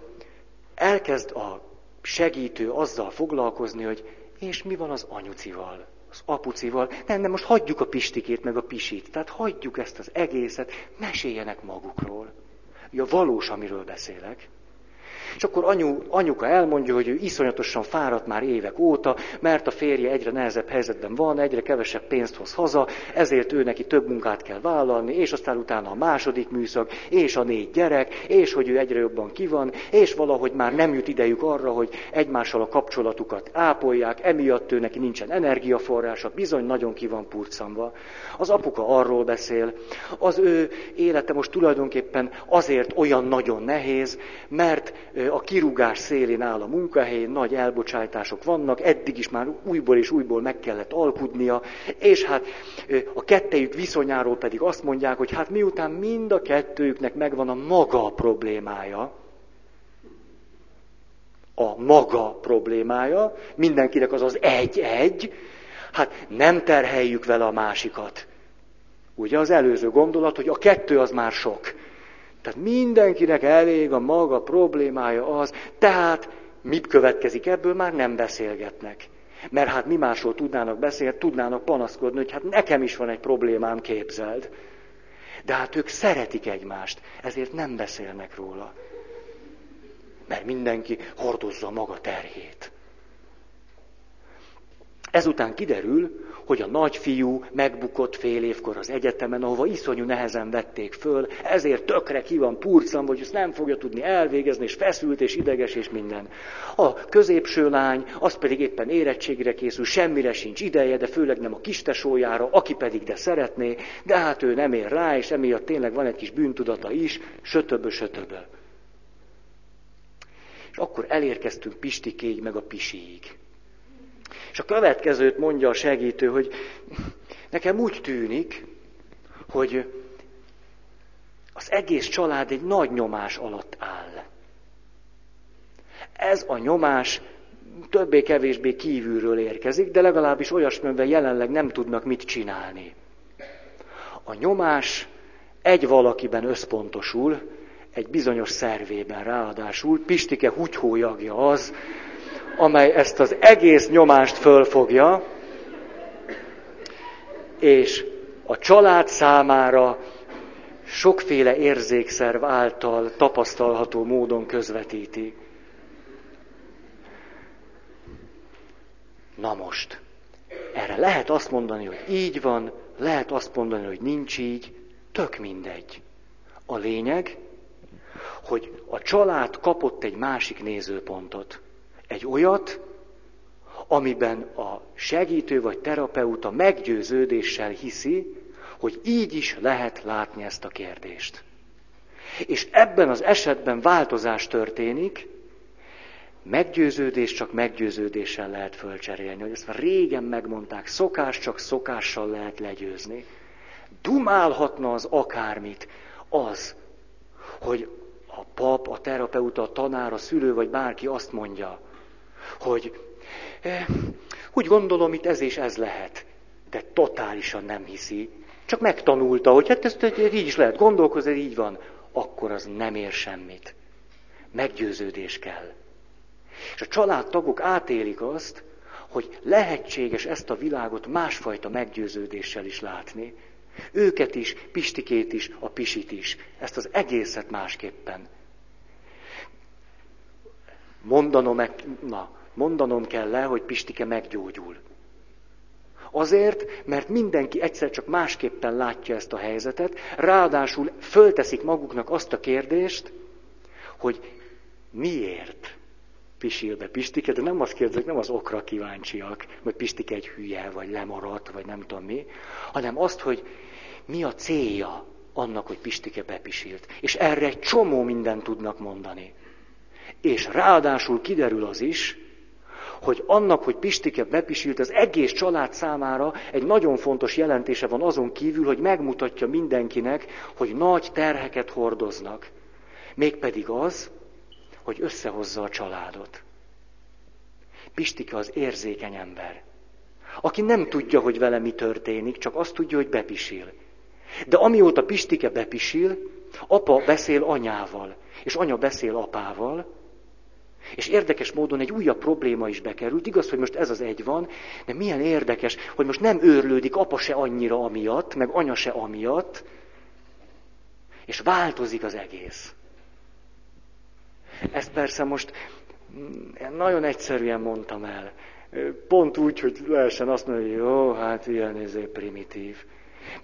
elkezd a segítő azzal foglalkozni, hogy és mi van az anyucival, az apucival. Nem, nem, most hagyjuk a Pistikét, meg a Pisit. Tehát hagyjuk ezt az egészet, meséljenek magukról. Ja, valós, amiről beszélek. És akkor anyu, anyuka elmondja, hogy ő iszonyatosan fáradt már évek óta, mert a férje egyre nehezebb helyzetben van, egyre kevesebb pénzt hoz haza, ezért ő neki több munkát kell vállalni, és aztán utána a második műszak, és a négy gyerek, és hogy ő egyre jobban kivan, és valahogy már nem jut idejük arra, hogy egymással a kapcsolatukat ápolják, emiatt ő neki nincsen energiaforrása, bizony nagyon ki van purcanva. Az apuka arról beszél, az ő élete most tulajdonképpen azért olyan nagyon nehéz, mert a kirúgás szélén áll a munkahely, nagy elbocsátások vannak, eddig is már újból és újból meg kellett alkudnia, és hát a kettejük viszonyáról pedig azt mondják, hogy hát miután mind a kettőjüknek megvan a maga problémája, a maga problémája, mindenkinek az az egy-egy, hát nem terheljük vele a másikat. Ugye az előző gondolat, hogy a kettő az már sok. Tehát mindenkinek elég a maga problémája az, tehát mi következik ebből, már nem beszélgetnek. Mert hát mi másról tudnának beszélni, tudnának panaszkodni, hogy hát nekem is van egy problémám, képzeld. De hát ők szeretik egymást, ezért nem beszélnek róla. Mert mindenki hordozza maga terhét. Ezután kiderül, hogy a nagyfiú megbukott fél évkor az egyetemen, ahova iszonyú nehezen vették föl, ezért tökre ki van purcan, hogy ezt nem fogja tudni elvégezni, és feszült, és ideges, és minden. A középső lány, az pedig éppen érettségre készül, semmire sincs ideje, de főleg nem a kistesójára, aki pedig de szeretné, de hát ő nem ér rá, és emiatt tényleg van egy kis bűntudata is, sötöbö, sötöbö. És akkor elérkeztünk Pistikéig, meg a Pisiig. És a következőt mondja a segítő, hogy nekem úgy tűnik, hogy az egész család egy nagy nyomás alatt áll. Ez a nyomás többé-kevésbé kívülről érkezik, de legalábbis olyasmiben jelenleg nem tudnak mit csinálni. A nyomás egy valakiben összpontosul, egy bizonyos szervében ráadásul, Pistike húgyhólyagja az, amely ezt az egész nyomást fölfogja, és a család számára sokféle érzékszerv által tapasztalható módon közvetíti. Na most, erre lehet azt mondani, hogy így van, lehet azt mondani, hogy nincs így, tök mindegy. A lényeg, hogy a család kapott egy másik nézőpontot. Egy olyat, amiben a segítő vagy terapeuta meggyőződéssel hiszi, hogy így is lehet látni ezt a kérdést. És ebben az esetben változás történik, meggyőződés csak meggyőződéssel lehet fölcserélni. Hogy ezt már régen megmondták, szokás csak szokással lehet legyőzni. Dumálhatna az akármit, az, hogy a pap, a terapeuta, a tanár, a szülő vagy bárki azt mondja, hogy eh, úgy gondolom, itt ez és ez lehet, de totálisan nem hiszi, csak megtanulta, hogy hát ezt így is lehet gondolkozni, így van, akkor az nem ér semmit. Meggyőződés kell. És a családtagok átélik azt, hogy lehetséges ezt a világot másfajta meggyőződéssel is látni. Őket is, Pistikét is, a Pisit is. Ezt az egészet másképpen. Mondanom, na, mondanom kell le, hogy Pistike meggyógyul. Azért, mert mindenki egyszer csak másképpen látja ezt a helyzetet, ráadásul fölteszik maguknak azt a kérdést, hogy miért pisil be Pistike, de nem azt kérdezik, nem az okra kíváncsiak, hogy Pistike egy hülye, vagy lemaradt, vagy nem tudom mi, hanem azt, hogy mi a célja annak, hogy Pistike bepisilt. És erre egy csomó mindent tudnak mondani. És ráadásul kiderül az is, hogy annak, hogy Pistike bepisilt, az egész család számára egy nagyon fontos jelentése van azon kívül, hogy megmutatja mindenkinek, hogy nagy terheket hordoznak. Mégpedig az, hogy összehozza a családot. Pistike az érzékeny ember, aki nem tudja, hogy vele mi történik, csak azt tudja, hogy bepisil. De amióta Pistike bepisil, apa beszél anyával, és anya beszél apával, és érdekes módon egy újabb probléma is bekerült. Igaz, hogy most ez az egy van, de milyen érdekes, hogy most nem őrlődik apa se annyira amiatt, meg anya se amiatt, és változik az egész. Ezt persze most mm, nagyon egyszerűen mondtam el. Pont úgy, hogy lehessen azt mondani, hogy jó, hát ilyen ez primitív.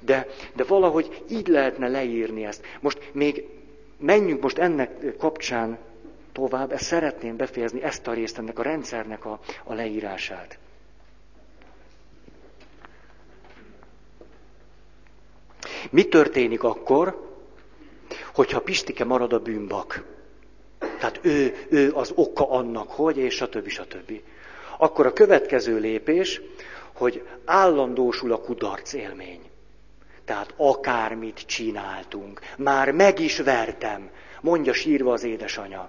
De, de valahogy így lehetne leírni ezt. Most még menjünk most ennek kapcsán tovább, ezt szeretném befejezni, ezt a részt, ennek a rendszernek a, a leírását. Mi történik akkor, hogyha Pistike marad a bűnbak? Tehát ő, ő az oka annak, hogy, és stb. stb. Akkor a következő lépés, hogy állandósul a kudarc élmény. Tehát akármit csináltunk, már meg is vertem, mondja sírva az édesanya.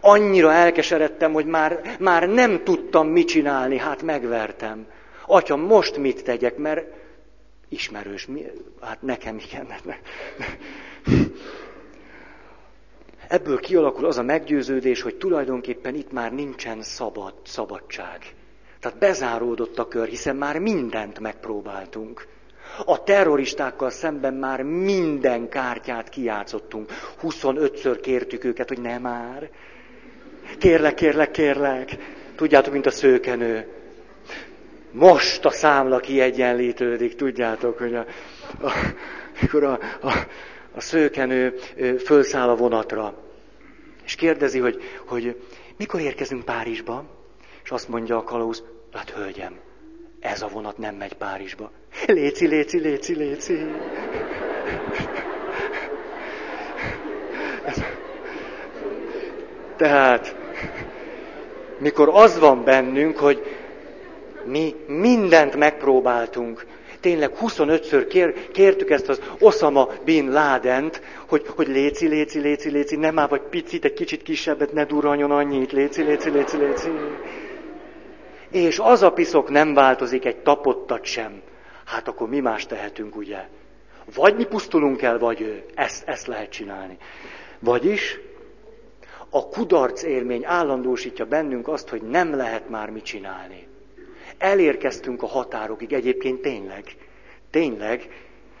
Annyira elkeseredtem, hogy már, már nem tudtam mit csinálni, hát megvertem. Atya, most mit tegyek, mert ismerős, mi, hát nekem igen. Ebből kialakul az a meggyőződés, hogy tulajdonképpen itt már nincsen szabad, szabadság. Tehát bezáródott a kör, hiszen már mindent megpróbáltunk. A terroristákkal szemben már minden kártyát kijátszottunk. 25-ször kértük őket, hogy nem már. Kérlek, kérlek, kérlek. Tudjátok, mint a szőkenő. Most a számla kiegyenlítődik, tudjátok, hogy a, a, amikor a, a, a szőkenő fölszáll a vonatra, és kérdezi, hogy, hogy mikor érkezünk Párizsba, és azt mondja a kalauz, hát hölgyem, ez a vonat nem megy Párizsba. Léci, léci, léci, léci. Tehát, mikor az van bennünk, hogy mi mindent megpróbáltunk, tényleg 25-ször kér, kértük ezt az Osama Bin Ládent, hogy, hogy léci, léci, léci, léci, nem már vagy picit, egy kicsit kisebbet, ne durranjon annyit, léci, léci, léci, léci. És az a piszok nem változik egy tapottat sem. Hát akkor mi más tehetünk, ugye? Vagy mi pusztulunk el, vagy ő. Ezt, ezt lehet csinálni. Vagyis a kudarc élmény állandósítja bennünk azt, hogy nem lehet már mit csinálni. Elérkeztünk a határokig, egyébként tényleg. Tényleg,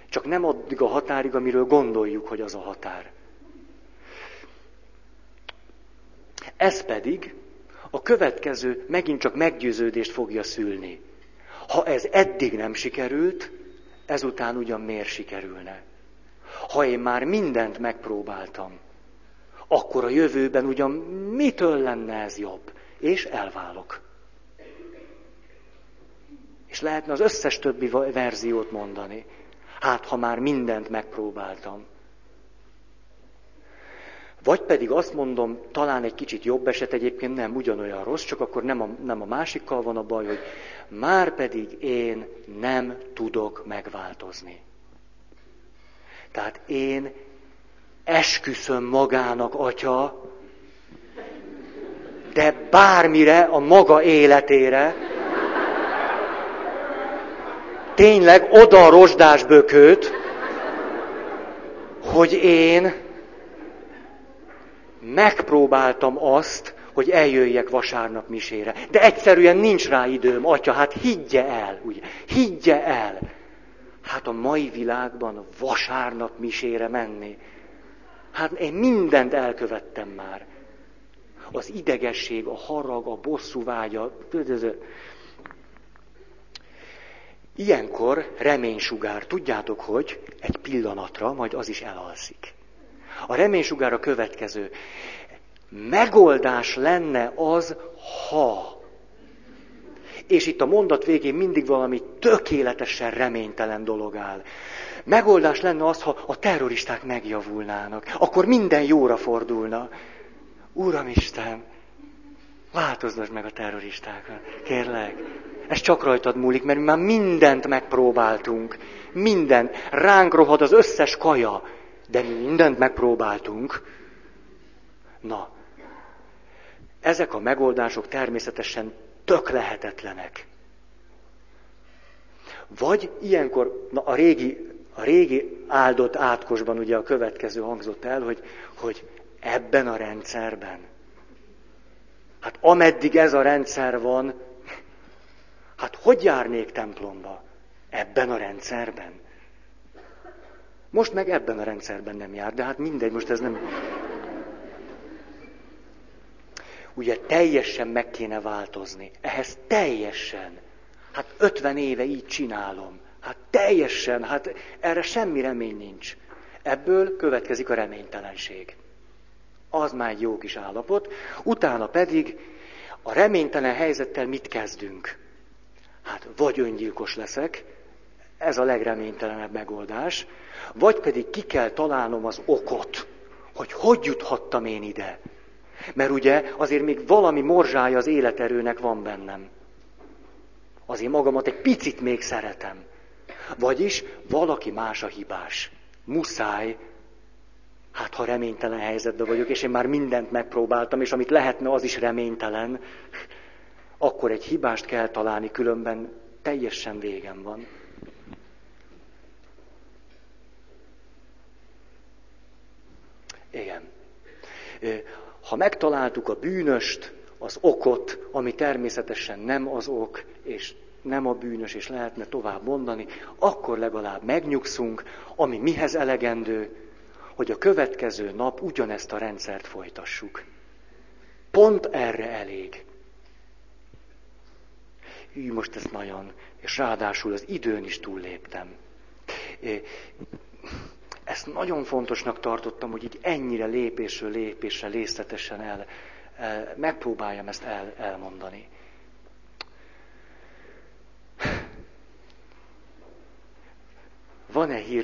csak nem addig a határig, amiről gondoljuk, hogy az a határ. Ez pedig a következő megint csak meggyőződést fogja szülni. Ha ez eddig nem sikerült, ezután ugyan miért sikerülne? Ha én már mindent megpróbáltam, Akkor a jövőben ugyan mitől lenne ez jobb? És elválok. És lehetne az összes többi verziót mondani. Hát, ha már mindent megpróbáltam. Vagy pedig azt mondom, talán egy kicsit jobb eset egyébként nem ugyanolyan rossz, csak akkor nem a, nem a másikkal van a baj, hogy már pedig én nem tudok megváltozni. Tehát én esküszöm magának, atya, de bármire, a maga életére, tényleg oda a rozsdás bökőt, hogy én megpróbáltam azt, hogy eljöjjek vasárnap misére. De egyszerűen nincs rá időm, atya, hát higgye el, ugye, higgye el. Hát a mai világban vasárnap misére menni. Hát én mindent elkövettem már. Az idegesség, a harag, a bosszú vágya. Ilyenkor reménysugár, tudjátok, hogy egy pillanatra, majd az is elalszik. A reménysugár a következő. Megoldás lenne az, ha. És itt a mondat végén mindig valami tökéletesen reménytelen dolog áll. Megoldás lenne az, ha a terroristák megjavulnának. Akkor minden jóra fordulna. Uramisten, változtasd meg a terroristákat. Kérlek. Ez csak rajtad múlik, mert mi már mindent megpróbáltunk. Minden. Ránk rohad az összes kaja. De mi mindent megpróbáltunk. Na, ezek a megoldások természetesen tök lehetetlenek. Vagy ilyenkor, na a régi, a régi áldott átkosban ugye a következő hangzott el, hogy, hogy ebben a rendszerben. Hát ameddig ez a rendszer van, hát hogy járnék templomba? Ebben a rendszerben. Most meg ebben a rendszerben nem jár, de hát mindegy, most ez nem... Ugye teljesen meg kéne változni. Ehhez teljesen. Hát 50 éve így csinálom. Hát teljesen, hát erre semmi remény nincs. Ebből következik a reménytelenség. Az már egy jó kis állapot. Utána pedig a reménytelen helyzettel mit kezdünk? Hát vagy öngyilkos leszek, ez a legreménytelenebb megoldás, vagy pedig ki kell találnom az okot, hogy hogy juthattam én ide. Mert ugye azért még valami morzsája az életerőnek van bennem. Azért magamat egy picit még szeretem. Vagyis valaki más a hibás. Muszáj, hát ha reménytelen helyzetben vagyok, és én már mindent megpróbáltam, és amit lehetne, az is reménytelen, akkor egy hibást kell találni, különben teljesen végem van. Igen. Ha megtaláltuk a bűnöst, az okot, ami természetesen nem az ok, és nem a bűnös, és lehetne tovább mondani, akkor legalább megnyugszunk, ami mihez elegendő, hogy a következő nap ugyanezt a rendszert folytassuk. Pont erre elég. Hű, most ez nagyon, és ráadásul az időn is túlléptem. Ezt nagyon fontosnak tartottam, hogy így ennyire lépésről lépésre részletesen el, el megpróbáljam ezt el, elmondani. Van-e hír